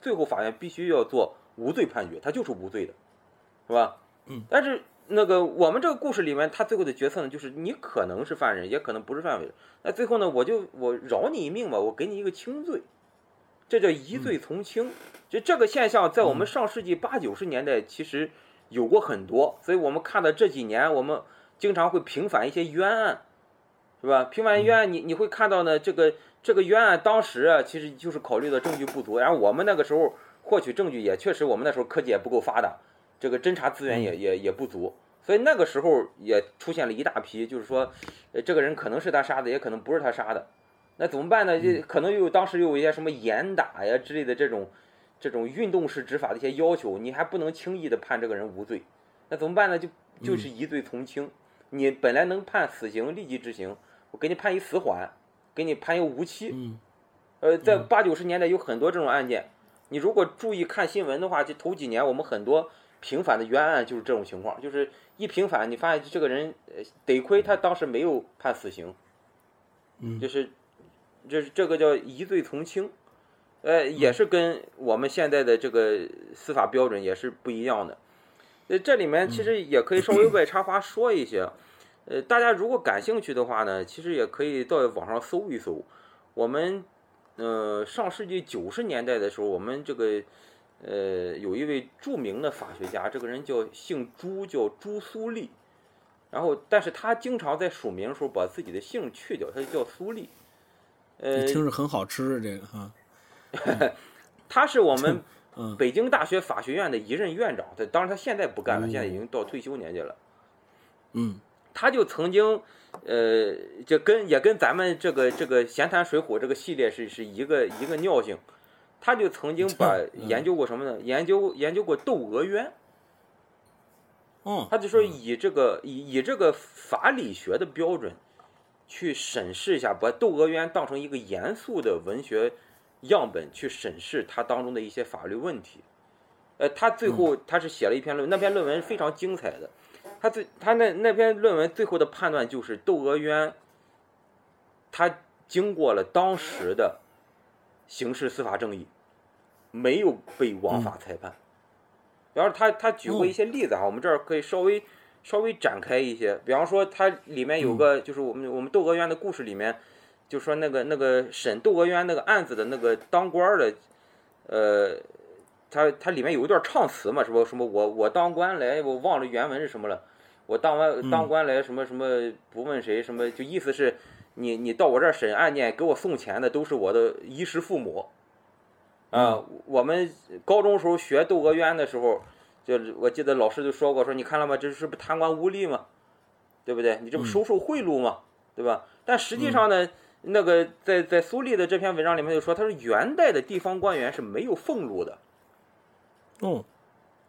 最后法院必须要做无罪判决，他就是无罪的，是吧？嗯。但是那个我们这个故事里面，他最后的决策呢，就是你可能是犯人，也可能不是犯人。那最后呢，我就我饶你一命吧，我给你一个轻罪，这叫疑罪从轻。就这个现象，在我们上世纪八九十年代其实有过很多，所以我们看到这几年，我们经常会平反一些冤案，是吧？平反冤案，你你会看到呢，这个这个冤案当时啊，其实就是考虑的证据不足，然后我们那个时候获取证据也确实，我们那时候科技也不够发达。这个侦查资源也也也不足，所以那个时候也出现了一大批，就是说，呃，这个人可能是他杀的，也可能不是他杀的，那怎么办呢？就可能又当时又有一些什么严打呀之类的这种，这种运动式执法的一些要求，你还不能轻易的判这个人无罪，那怎么办呢？就就是疑罪从轻，你本来能判死刑立即执行，我给你判一死缓，给你判一无期，呃，在八九十年代有很多这种案件，你如果注意看新闻的话，就头几年我们很多。平反的冤案就是这种情况，就是一平反，你发现这个人，呃，得亏他当时没有判死刑，嗯，就是，就是这个叫疑罪从轻，呃，也是跟我们现在的这个司法标准也是不一样的。呃，这里面其实也可以稍微外插话说一些，呃，大家如果感兴趣的话呢，其实也可以到网上搜一搜。我们，呃，上世纪九十年代的时候，我们这个。呃，有一位著名的法学家，这个人叫姓朱，叫朱苏力。然后，但是他经常在署名时候把自己的姓去掉，他就叫苏力。呃，听着很好吃，这个哈。他是我们 北京大学法学院的一任院长，他当然他现在不干了，现在已经到退休年纪了。嗯，他就曾经，呃，就跟也跟咱们这个这个闲谈水浒这个系列是是一个一个尿性。他就曾经把研究过什么呢？研究研究过窦娥冤。哦，他就说以这个以以这个法理学的标准去审视一下，把窦娥冤当成一个严肃的文学样本去审视它当中的一些法律问题。呃，他最后他是写了一篇论，那篇论文非常精彩的。他最他那那篇论文最后的判断就是窦娥冤，他经过了当时的。刑事司法正义没有被枉法裁判，然后他他举过一些例子哈，我们这儿可以稍微稍微展开一些。比方说，它里面有个就是我们我们窦娥冤的故事里面，就说那个那个审窦娥冤那个案子的那个当官的，呃，他他里面有一段唱词嘛，什么什么我我当官来，我忘了原文是什么了，我当完当官来什么什么不问谁什么，就意思是。你你到我这儿审案件，给我送钱的都是我的衣食父母，啊，我们高中时候学窦娥冤的时候，就我记得老师就说过，说你看了吗？这是不贪官污吏吗？对不对？你这不收受贿赂吗？对吧？但实际上呢，那个在在苏丽的这篇文章里面就说，他说元代的地方官员是没有俸禄的。哦，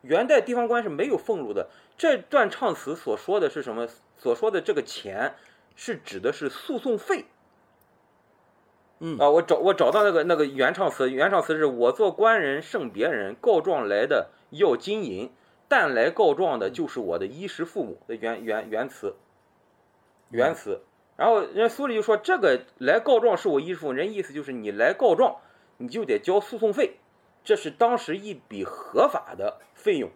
元代地方官是没有俸禄的。这段唱词所说的是什么？所说的这个钱。是指的是诉讼费，嗯啊，我找我找到那个那个原唱词，原唱词是我做官人胜别人，告状来的要金银，但来告状的就是我的衣食父母的原原原词，原词。然后人家苏里就说这个来告状是我衣食父母，人意思就是你来告状，你就得交诉讼费，这是当时一笔合法的费用。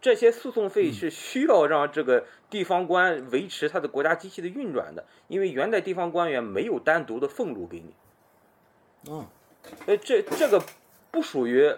这些诉讼费是需要让这个地方官维持他的国家机器的运转的，因为元代地方官员没有单独的俸禄给你。嗯，呃，这这个不属于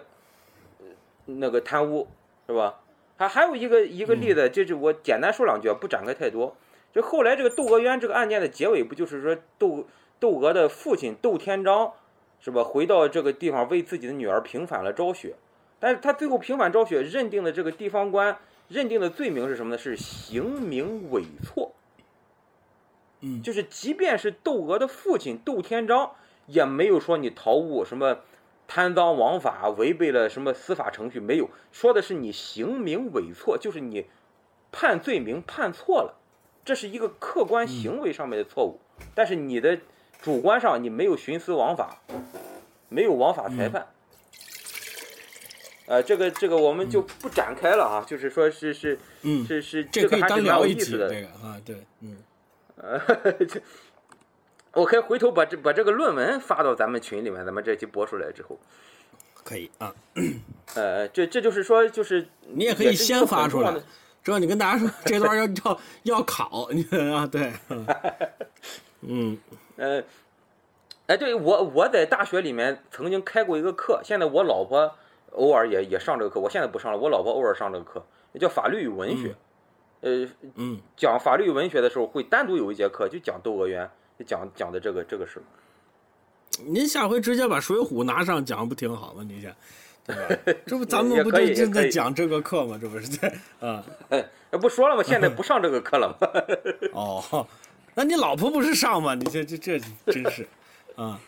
那个贪污，是吧？还还有一个一个例子，就是我简单说两句，不展开太多。就后来这个窦娥冤这个案件的结尾，不就是说窦窦娥的父亲窦天章，是吧？回到这个地方为自己的女儿平反了昭雪。但是他最后平反昭雪认定的这个地方官认定的罪名是什么呢？是刑名伪错。嗯，就是即便是窦娥的父亲窦天章，也没有说你逃误什么贪赃枉法，违背了什么司法程序，没有说的是你刑名伪错，就是你判罪名判错了，这是一个客观行为上面的错误。但是你的主观上你没有徇私枉法，没有枉法裁判。呃，这个这个我们就不展开了啊，就是说是是，嗯，是是，这个还是蛮有意思的。这个啊，对，嗯，呃，这我可以回头把这把这个论文发到咱们群里面，咱们这期播出来之后，可以啊。呃，这这就是说，就是你也可以先发出来，之后你跟大家说这段要要要考，你啊对，嗯呃，哎，对我我在大学里面曾经开过一个课，现在我老婆偶尔也也上这个课，我现在不上了，我老婆偶尔上这个课，叫法律与文学。呃，嗯讲法律与文学的时候，会单独有一节课就讲窦娥冤，就讲讲的这个这个事儿。您下回直接把《水浒》拿上讲不挺好吗？您先，对吧？这不咱们不就正在讲这个课吗？这不是在 啊？哎，不说了吗？现在不上这个课了吗？哦，那你老婆不是上吗？你这这这真是啊，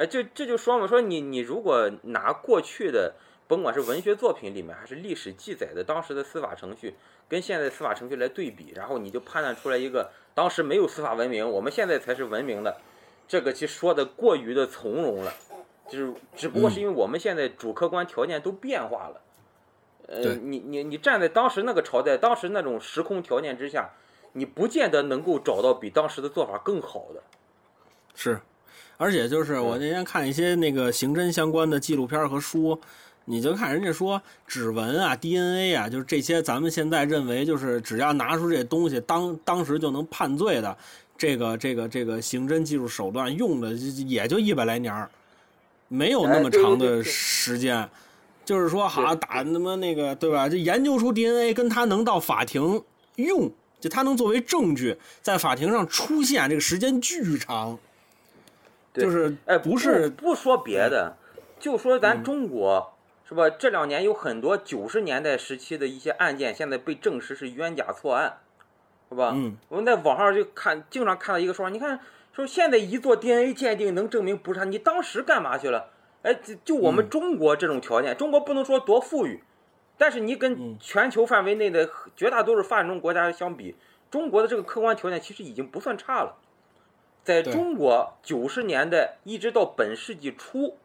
哎，就这就说嘛，说你你如果拿过去的，甭管是文学作品里面还是历史记载的当时的司法程序，跟现在司法程序来对比，然后你就判断出来一个当时没有司法文明，我们现在才是文明的，这个其实说的过于的从容了，就是只不过是因为我们现在主客观条件都变化了。呃，你你你站在当时那个朝代，当时那种时空条件之下，你不见得能够找到比当时的做法更好的。是，而且就是我那天看一些那个刑侦相关的纪录片和书，你就看人家说指纹啊、DNA 啊，就是这些咱们现在认为就是只要拿出这东西，当当时就能判罪的这个这个这个刑侦技术手段，用的也就一百来年儿，没有那哎么长的对对对对时间。就是说，好打他妈那个，对吧？就研究出 DNA，跟他能到法庭用，就他能作为证据在法庭上出现，这个时间巨长。对就是哎，不是嗯不说别的，就说咱中国、是吧？这两年有很多九十年代时期的一些案件，现在被证实是冤假错案，是吧？嗯，我们在网上就看，经常看到一个说法，你看说现在一做 DNA 鉴定能证明不是他，你当时干嘛去了？哎，就就我们中国这种条件，中国不能说多富裕，但是你跟全球范围内的绝大多数发展中国家相比，中国的这个客观条件其实已经不算差了。在中国九十年代一直到本世纪初，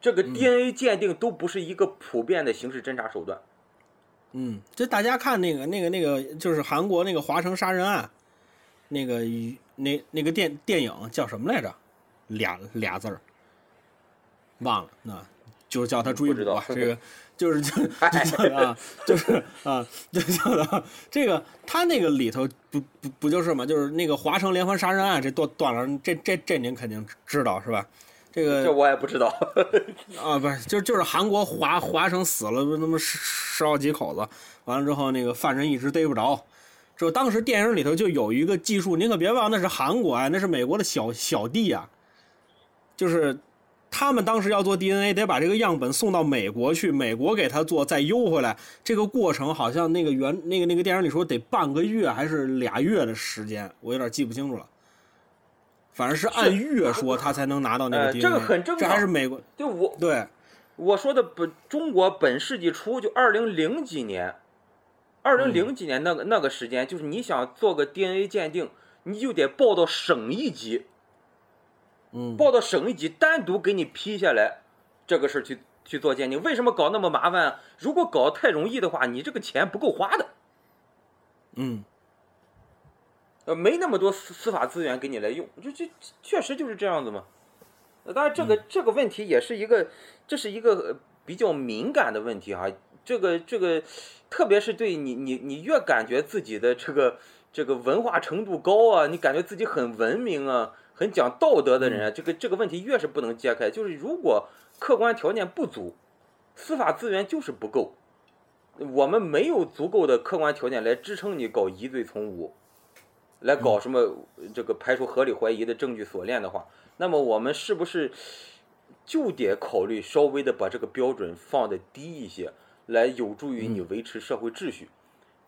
这个 DNA 鉴定都不是一个普遍的刑事侦查手段。嗯，这大家看那个那个那个，就是韩国那个华城杀人案，那个那那个电电影叫什么来着？俩俩字儿，忘了，那就是叫他追不知道捕吧。这个就是就就叫啊，就是啊，就叫他这个他那个里头不不不就是嘛？就是那个华城连环杀人案，这段断了，这这这您肯定知道是吧？这个这我也不知道。啊，不是，就就是韩国华华城死了那么十十好几口子，完了之后那个犯人一直逮不着。就当时电影里头就有一个技术，您可别忘，那是韩国啊，那是美国的小小弟啊，就是他们当时要做 DNA，得把这个样本送到美国去，美国给他做，再邮回来。这个过程好像那个原那个那个电影里说得半个月还是俩月的时间，我有点记不清楚了。反正是按月说，他才能拿到那个呃 DNA，、这个很正常这还是美国就我对。我说的本中国本世纪初，就二零零几年，二零零几年那个、那个时间，就是你想做个 DNA 鉴定，你就得报到省一级，嗯，报到省一级单独给你批下来这个事儿去去做鉴定。为什么搞那么麻烦啊？如果搞太容易的话，你这个钱不够花的，嗯，呃，没那么多司司法资源给你来用，这这确实就是这样子嘛。呃当然，这个、这个问题也是一个，这是一个呃比较敏感的问题哈。这个这个，特别是对你你你越感觉自己的这个这个文化程度高啊，你感觉自己很文明啊，很讲道德的人啊，这个这个问题越是不能揭开。就是如果客观条件不足，司法资源就是不够，我们没有足够的客观条件来支撑你搞疑罪从无。来搞什么这个排除合理怀疑的证据锁链的话，那么我们是不是就得考虑稍微的把这个标准放的低一些，来有助于你维持社会秩序？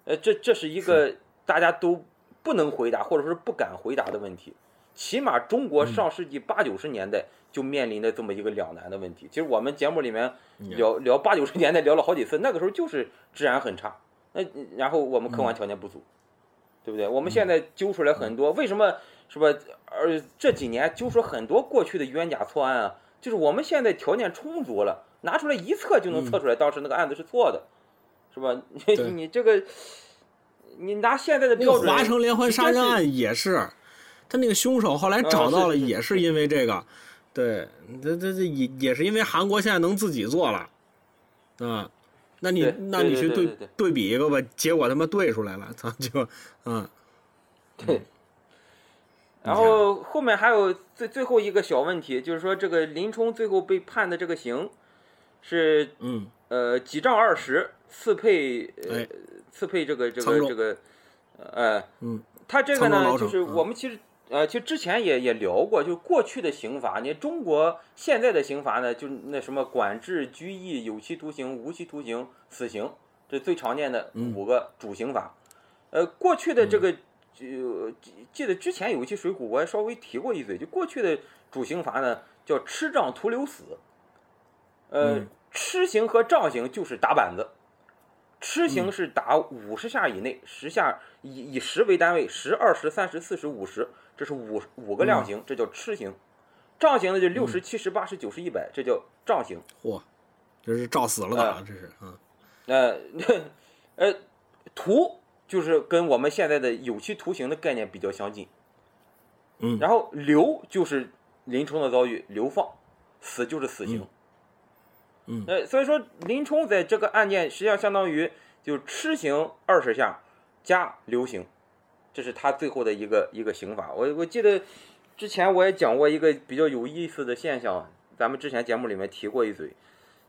呃，这这是一个大家都不能回答或者说是不敢回答的问题。起码中国上世纪八九十年代就面临的这么一个两难的问题。其实我们节目里面聊聊八九十年代聊了好几次，那个时候就是治安很差，那然后我们客观条件不足。对不对？我们现在揪出来很多，为什么是吧？而，这几年揪出很多过去的冤假错案啊，就是我们现在条件充足了，拿出来一测就能测出来当时那个案子是错的，是吧？你你这个，你拿现在的标准，华城连环杀人案也是，他那个凶手后来找到了，也是因为这个，对，这这这也也是因为韩国现在能自己做了，啊，那你那你去对对比一个吧，结果他妈对出来了，操就 嗯对。然后后面还有最最后一个小问题，就是说这个林冲最后被判的这个刑是嗯呃几丈二十，刺配呃哎刺配这个这个这个呃嗯他这个呢就是我们其实呃其实之前也也聊过，就是过去的刑罚，你中国现在的刑罚呢，就是那什么管制、拘役、有期徒刑、无期徒刑、死刑，这最常见的嗯五个主刑罚。呃，过去的这个，呃，记记得之前有一期《水浒》，我还稍微提过一嘴，就过去的主刑罚呢叫吃杖徒留死。呃，嗯吃刑和杖刑就是打板子，吃刑是打五十下以内，十下以以十为单位，十、二十、三十、四十、五十，这是五五个量刑，这叫吃刑。杖刑呢就六十、七十、八十、九十、一百，这叫杖刑。嚯，这是照死了打，这是啊 呃，呃，徒就是跟我们现在的有期徒刑的概念比较相近。嗯然后流就是林冲的遭遇，流放；死就是死刑。嗯呃，所以说林冲在这个案件实际上相当于就吃刑二十下加流刑，这是他最后的一个一个刑罚。我我记得之前我也讲过一个比较有意思的现象，咱们之前节目里面提过一嘴，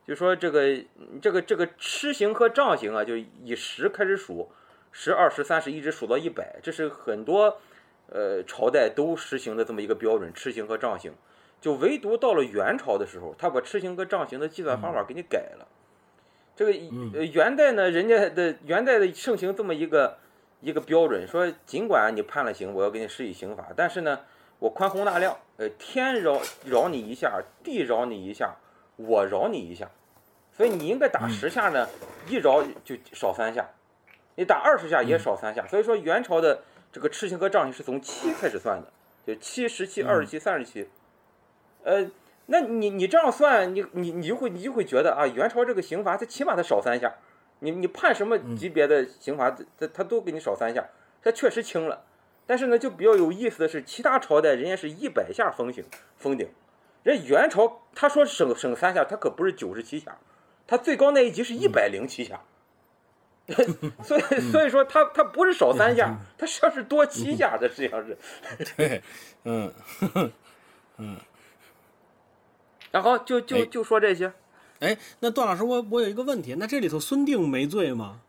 就说这个这个这个吃刑和杖刑啊，就以十开始数，十、二十、三十一直数到一百，这是很多呃朝代都实行的这么一个标准，吃刑和杖刑。就唯独到了元朝的时候，他把吃刑和杖刑的计算方法给你改了。这个呃元代呢，人家的元代的盛行这么一个一个标准，说尽管你判了刑，我要给你施以刑罚，但是呢，我宽宏大量，呃，天饶饶你一下，地饶你一下，我饶你一下，所以你应该打十下呢，一饶就少三下，你打二十下也少三下。所以说元朝的这个赤刑和杖刑是从七开始算的，就七、十七、二十七、三十七。呃，那你你这样算，你你你就会你就会觉得啊，元朝这个刑罚它起码它少三下，你你判什么级别的刑罚，它它它都给你少三下，他确实轻了。但是呢，就比较有意思的是，其他朝代人家是一百下封刑封顶，人元朝他说省省三下，他可不是九十七下，他最高那一级是一百零七下。所以所以说他他不是少三下，他实际上是多七下，这实际上是。对嗯 嗯然后就就哎就说这些。哎，那段老师，我我有一个问题，那这里头孙定没罪吗？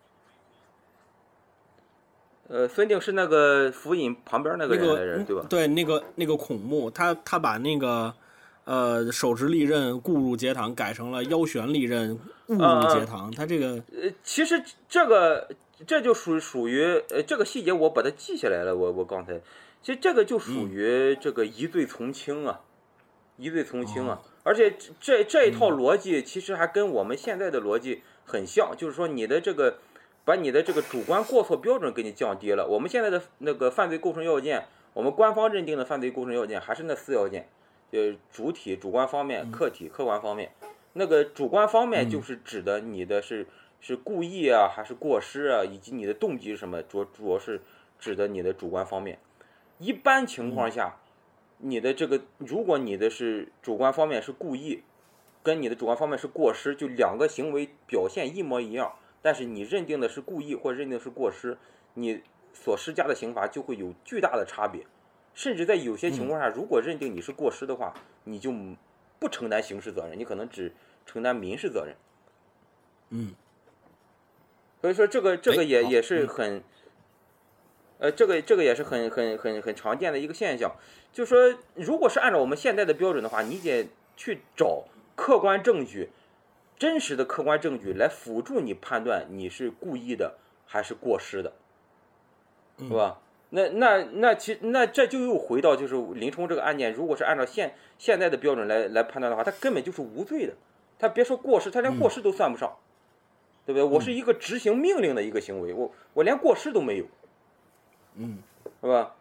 呃，孙定是那个府尹旁边那个那人的人，个对吧？对，那个那个孔目，他他把那个呃手持利刃固入节堂改成了腰悬利刃误入节堂，他这个呃，其实这个这就属属于呃这个细节，我把它记下来了。我我刚才，其实这个就属于这个疑罪从轻啊，疑罪从轻啊。而且这这这一套逻辑其实还跟我们现在的逻辑很像，就是说你的这个把你的这个主观过错标准给你降低了。我们现在的那个犯罪构成要件，我们官方认定的犯罪构成要件还是那四要件，呃主体、主观方面、客体、客观方面。那个主观方面就是指的你的是是故意啊，还是过失啊，以及你的动机是什么，主主要是指的你的主观方面。一般情况下，你的这个如果你的是主观方面是故意，跟你的主观方面是过失，就两个行为表现一模一样，但是你认定的是故意或认定是过失，你所施加的刑罚就会有巨大的差别。甚至在有些情况下，如果认定你是过失的话，你就不承担刑事责任，你可能只承担民事责任。嗯，所以说这个这个也也是很，呃，这个这个也是很很很很常见的一个现象，就说如果是按照我们现在的标准的话，你得去找客观证据，真实的客观证据来辅助你判断你是故意的还是过失的，是吧？那那那其那这就又回到就是林冲这个案件，如果是按照现现在的标准来来判断的话，他根本就是无罪的，他别说过失，他连过失都算不上，对不对？我是一个执行命令的一个行为，我我连过失都没有，嗯，是吧？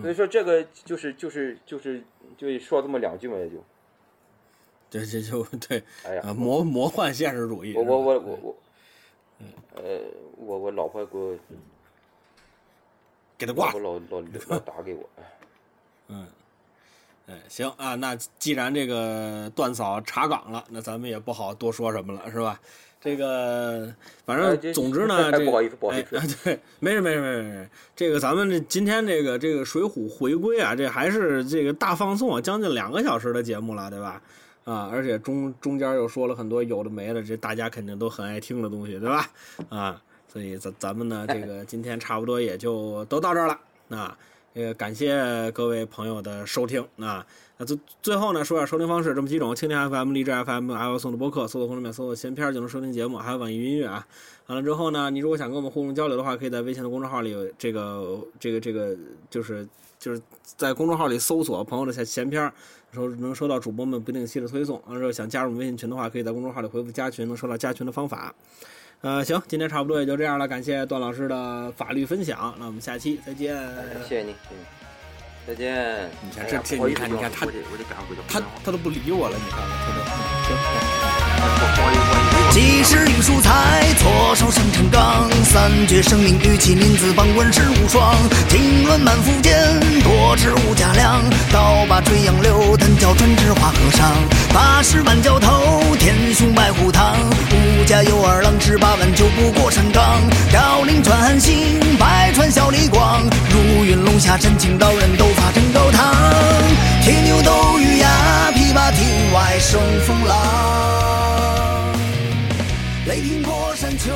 所以说这个就是就是就是就说这么两句嘛，也就，这这就对哎呀啊，魔魔幻现实主义。我我我我我我，呃，我我老婆给我给他挂了。老老老打给我，嗯哎，行啊，那既然这个段嫂查岗了，那咱们也不好多说什么了，是吧？这个反正总之呢，这不好意思不好意思哎，对，没事没事没事没事。这个咱们这今天这个这个《水浒》回归啊，这还是这个大放送啊，将近两个小时的节目了，对吧？啊，而且中中间又说了很多有的没的，这大家肯定都很爱听的东西，对吧？啊，所以咱咱们呢，这个今天差不多也就都到这儿了。啊，也感谢各位朋友的收听啊。最最后呢，说下收听方式，这么几种：蜻蜓 FM、荔枝 FM、iOS 的播客，搜索公众面搜索“闲篇”就能收听节目，还有网易云音乐啊。完了之后呢，你如果想跟我们互动交流的话，可以在微信的公众号里，这个这个这个就是就是在公众号里搜索“朋友的闲闲篇”，收能收到主播们不定期的推送。完了之后想加入微信群的话，可以在公众号里回复“加群”，能收到加群的方法。呃，行，今天差不多也就这样了，感谢段老师的法律分享，那我们下期再见。谢谢你，嗯，再见。你看这这不好意思你看你看他。他他都不理我了，你看看，他都行。不好意思，不好意思。及时雨蔬菜，左手生辰纲，三绝生命玉器林子榜文世无双。经纶满腹间，多知无价量。刀把垂杨柳，单教专治花和尚。八十万教头，天雄白虎堂。五家有二郎，十八万就不过山岗。赵岭传韩信，百川小李广。如云龙下山，青道人斗法真高堂。铁牛斗玉牙，琵琶亭外生风浪。雷霆过山丘，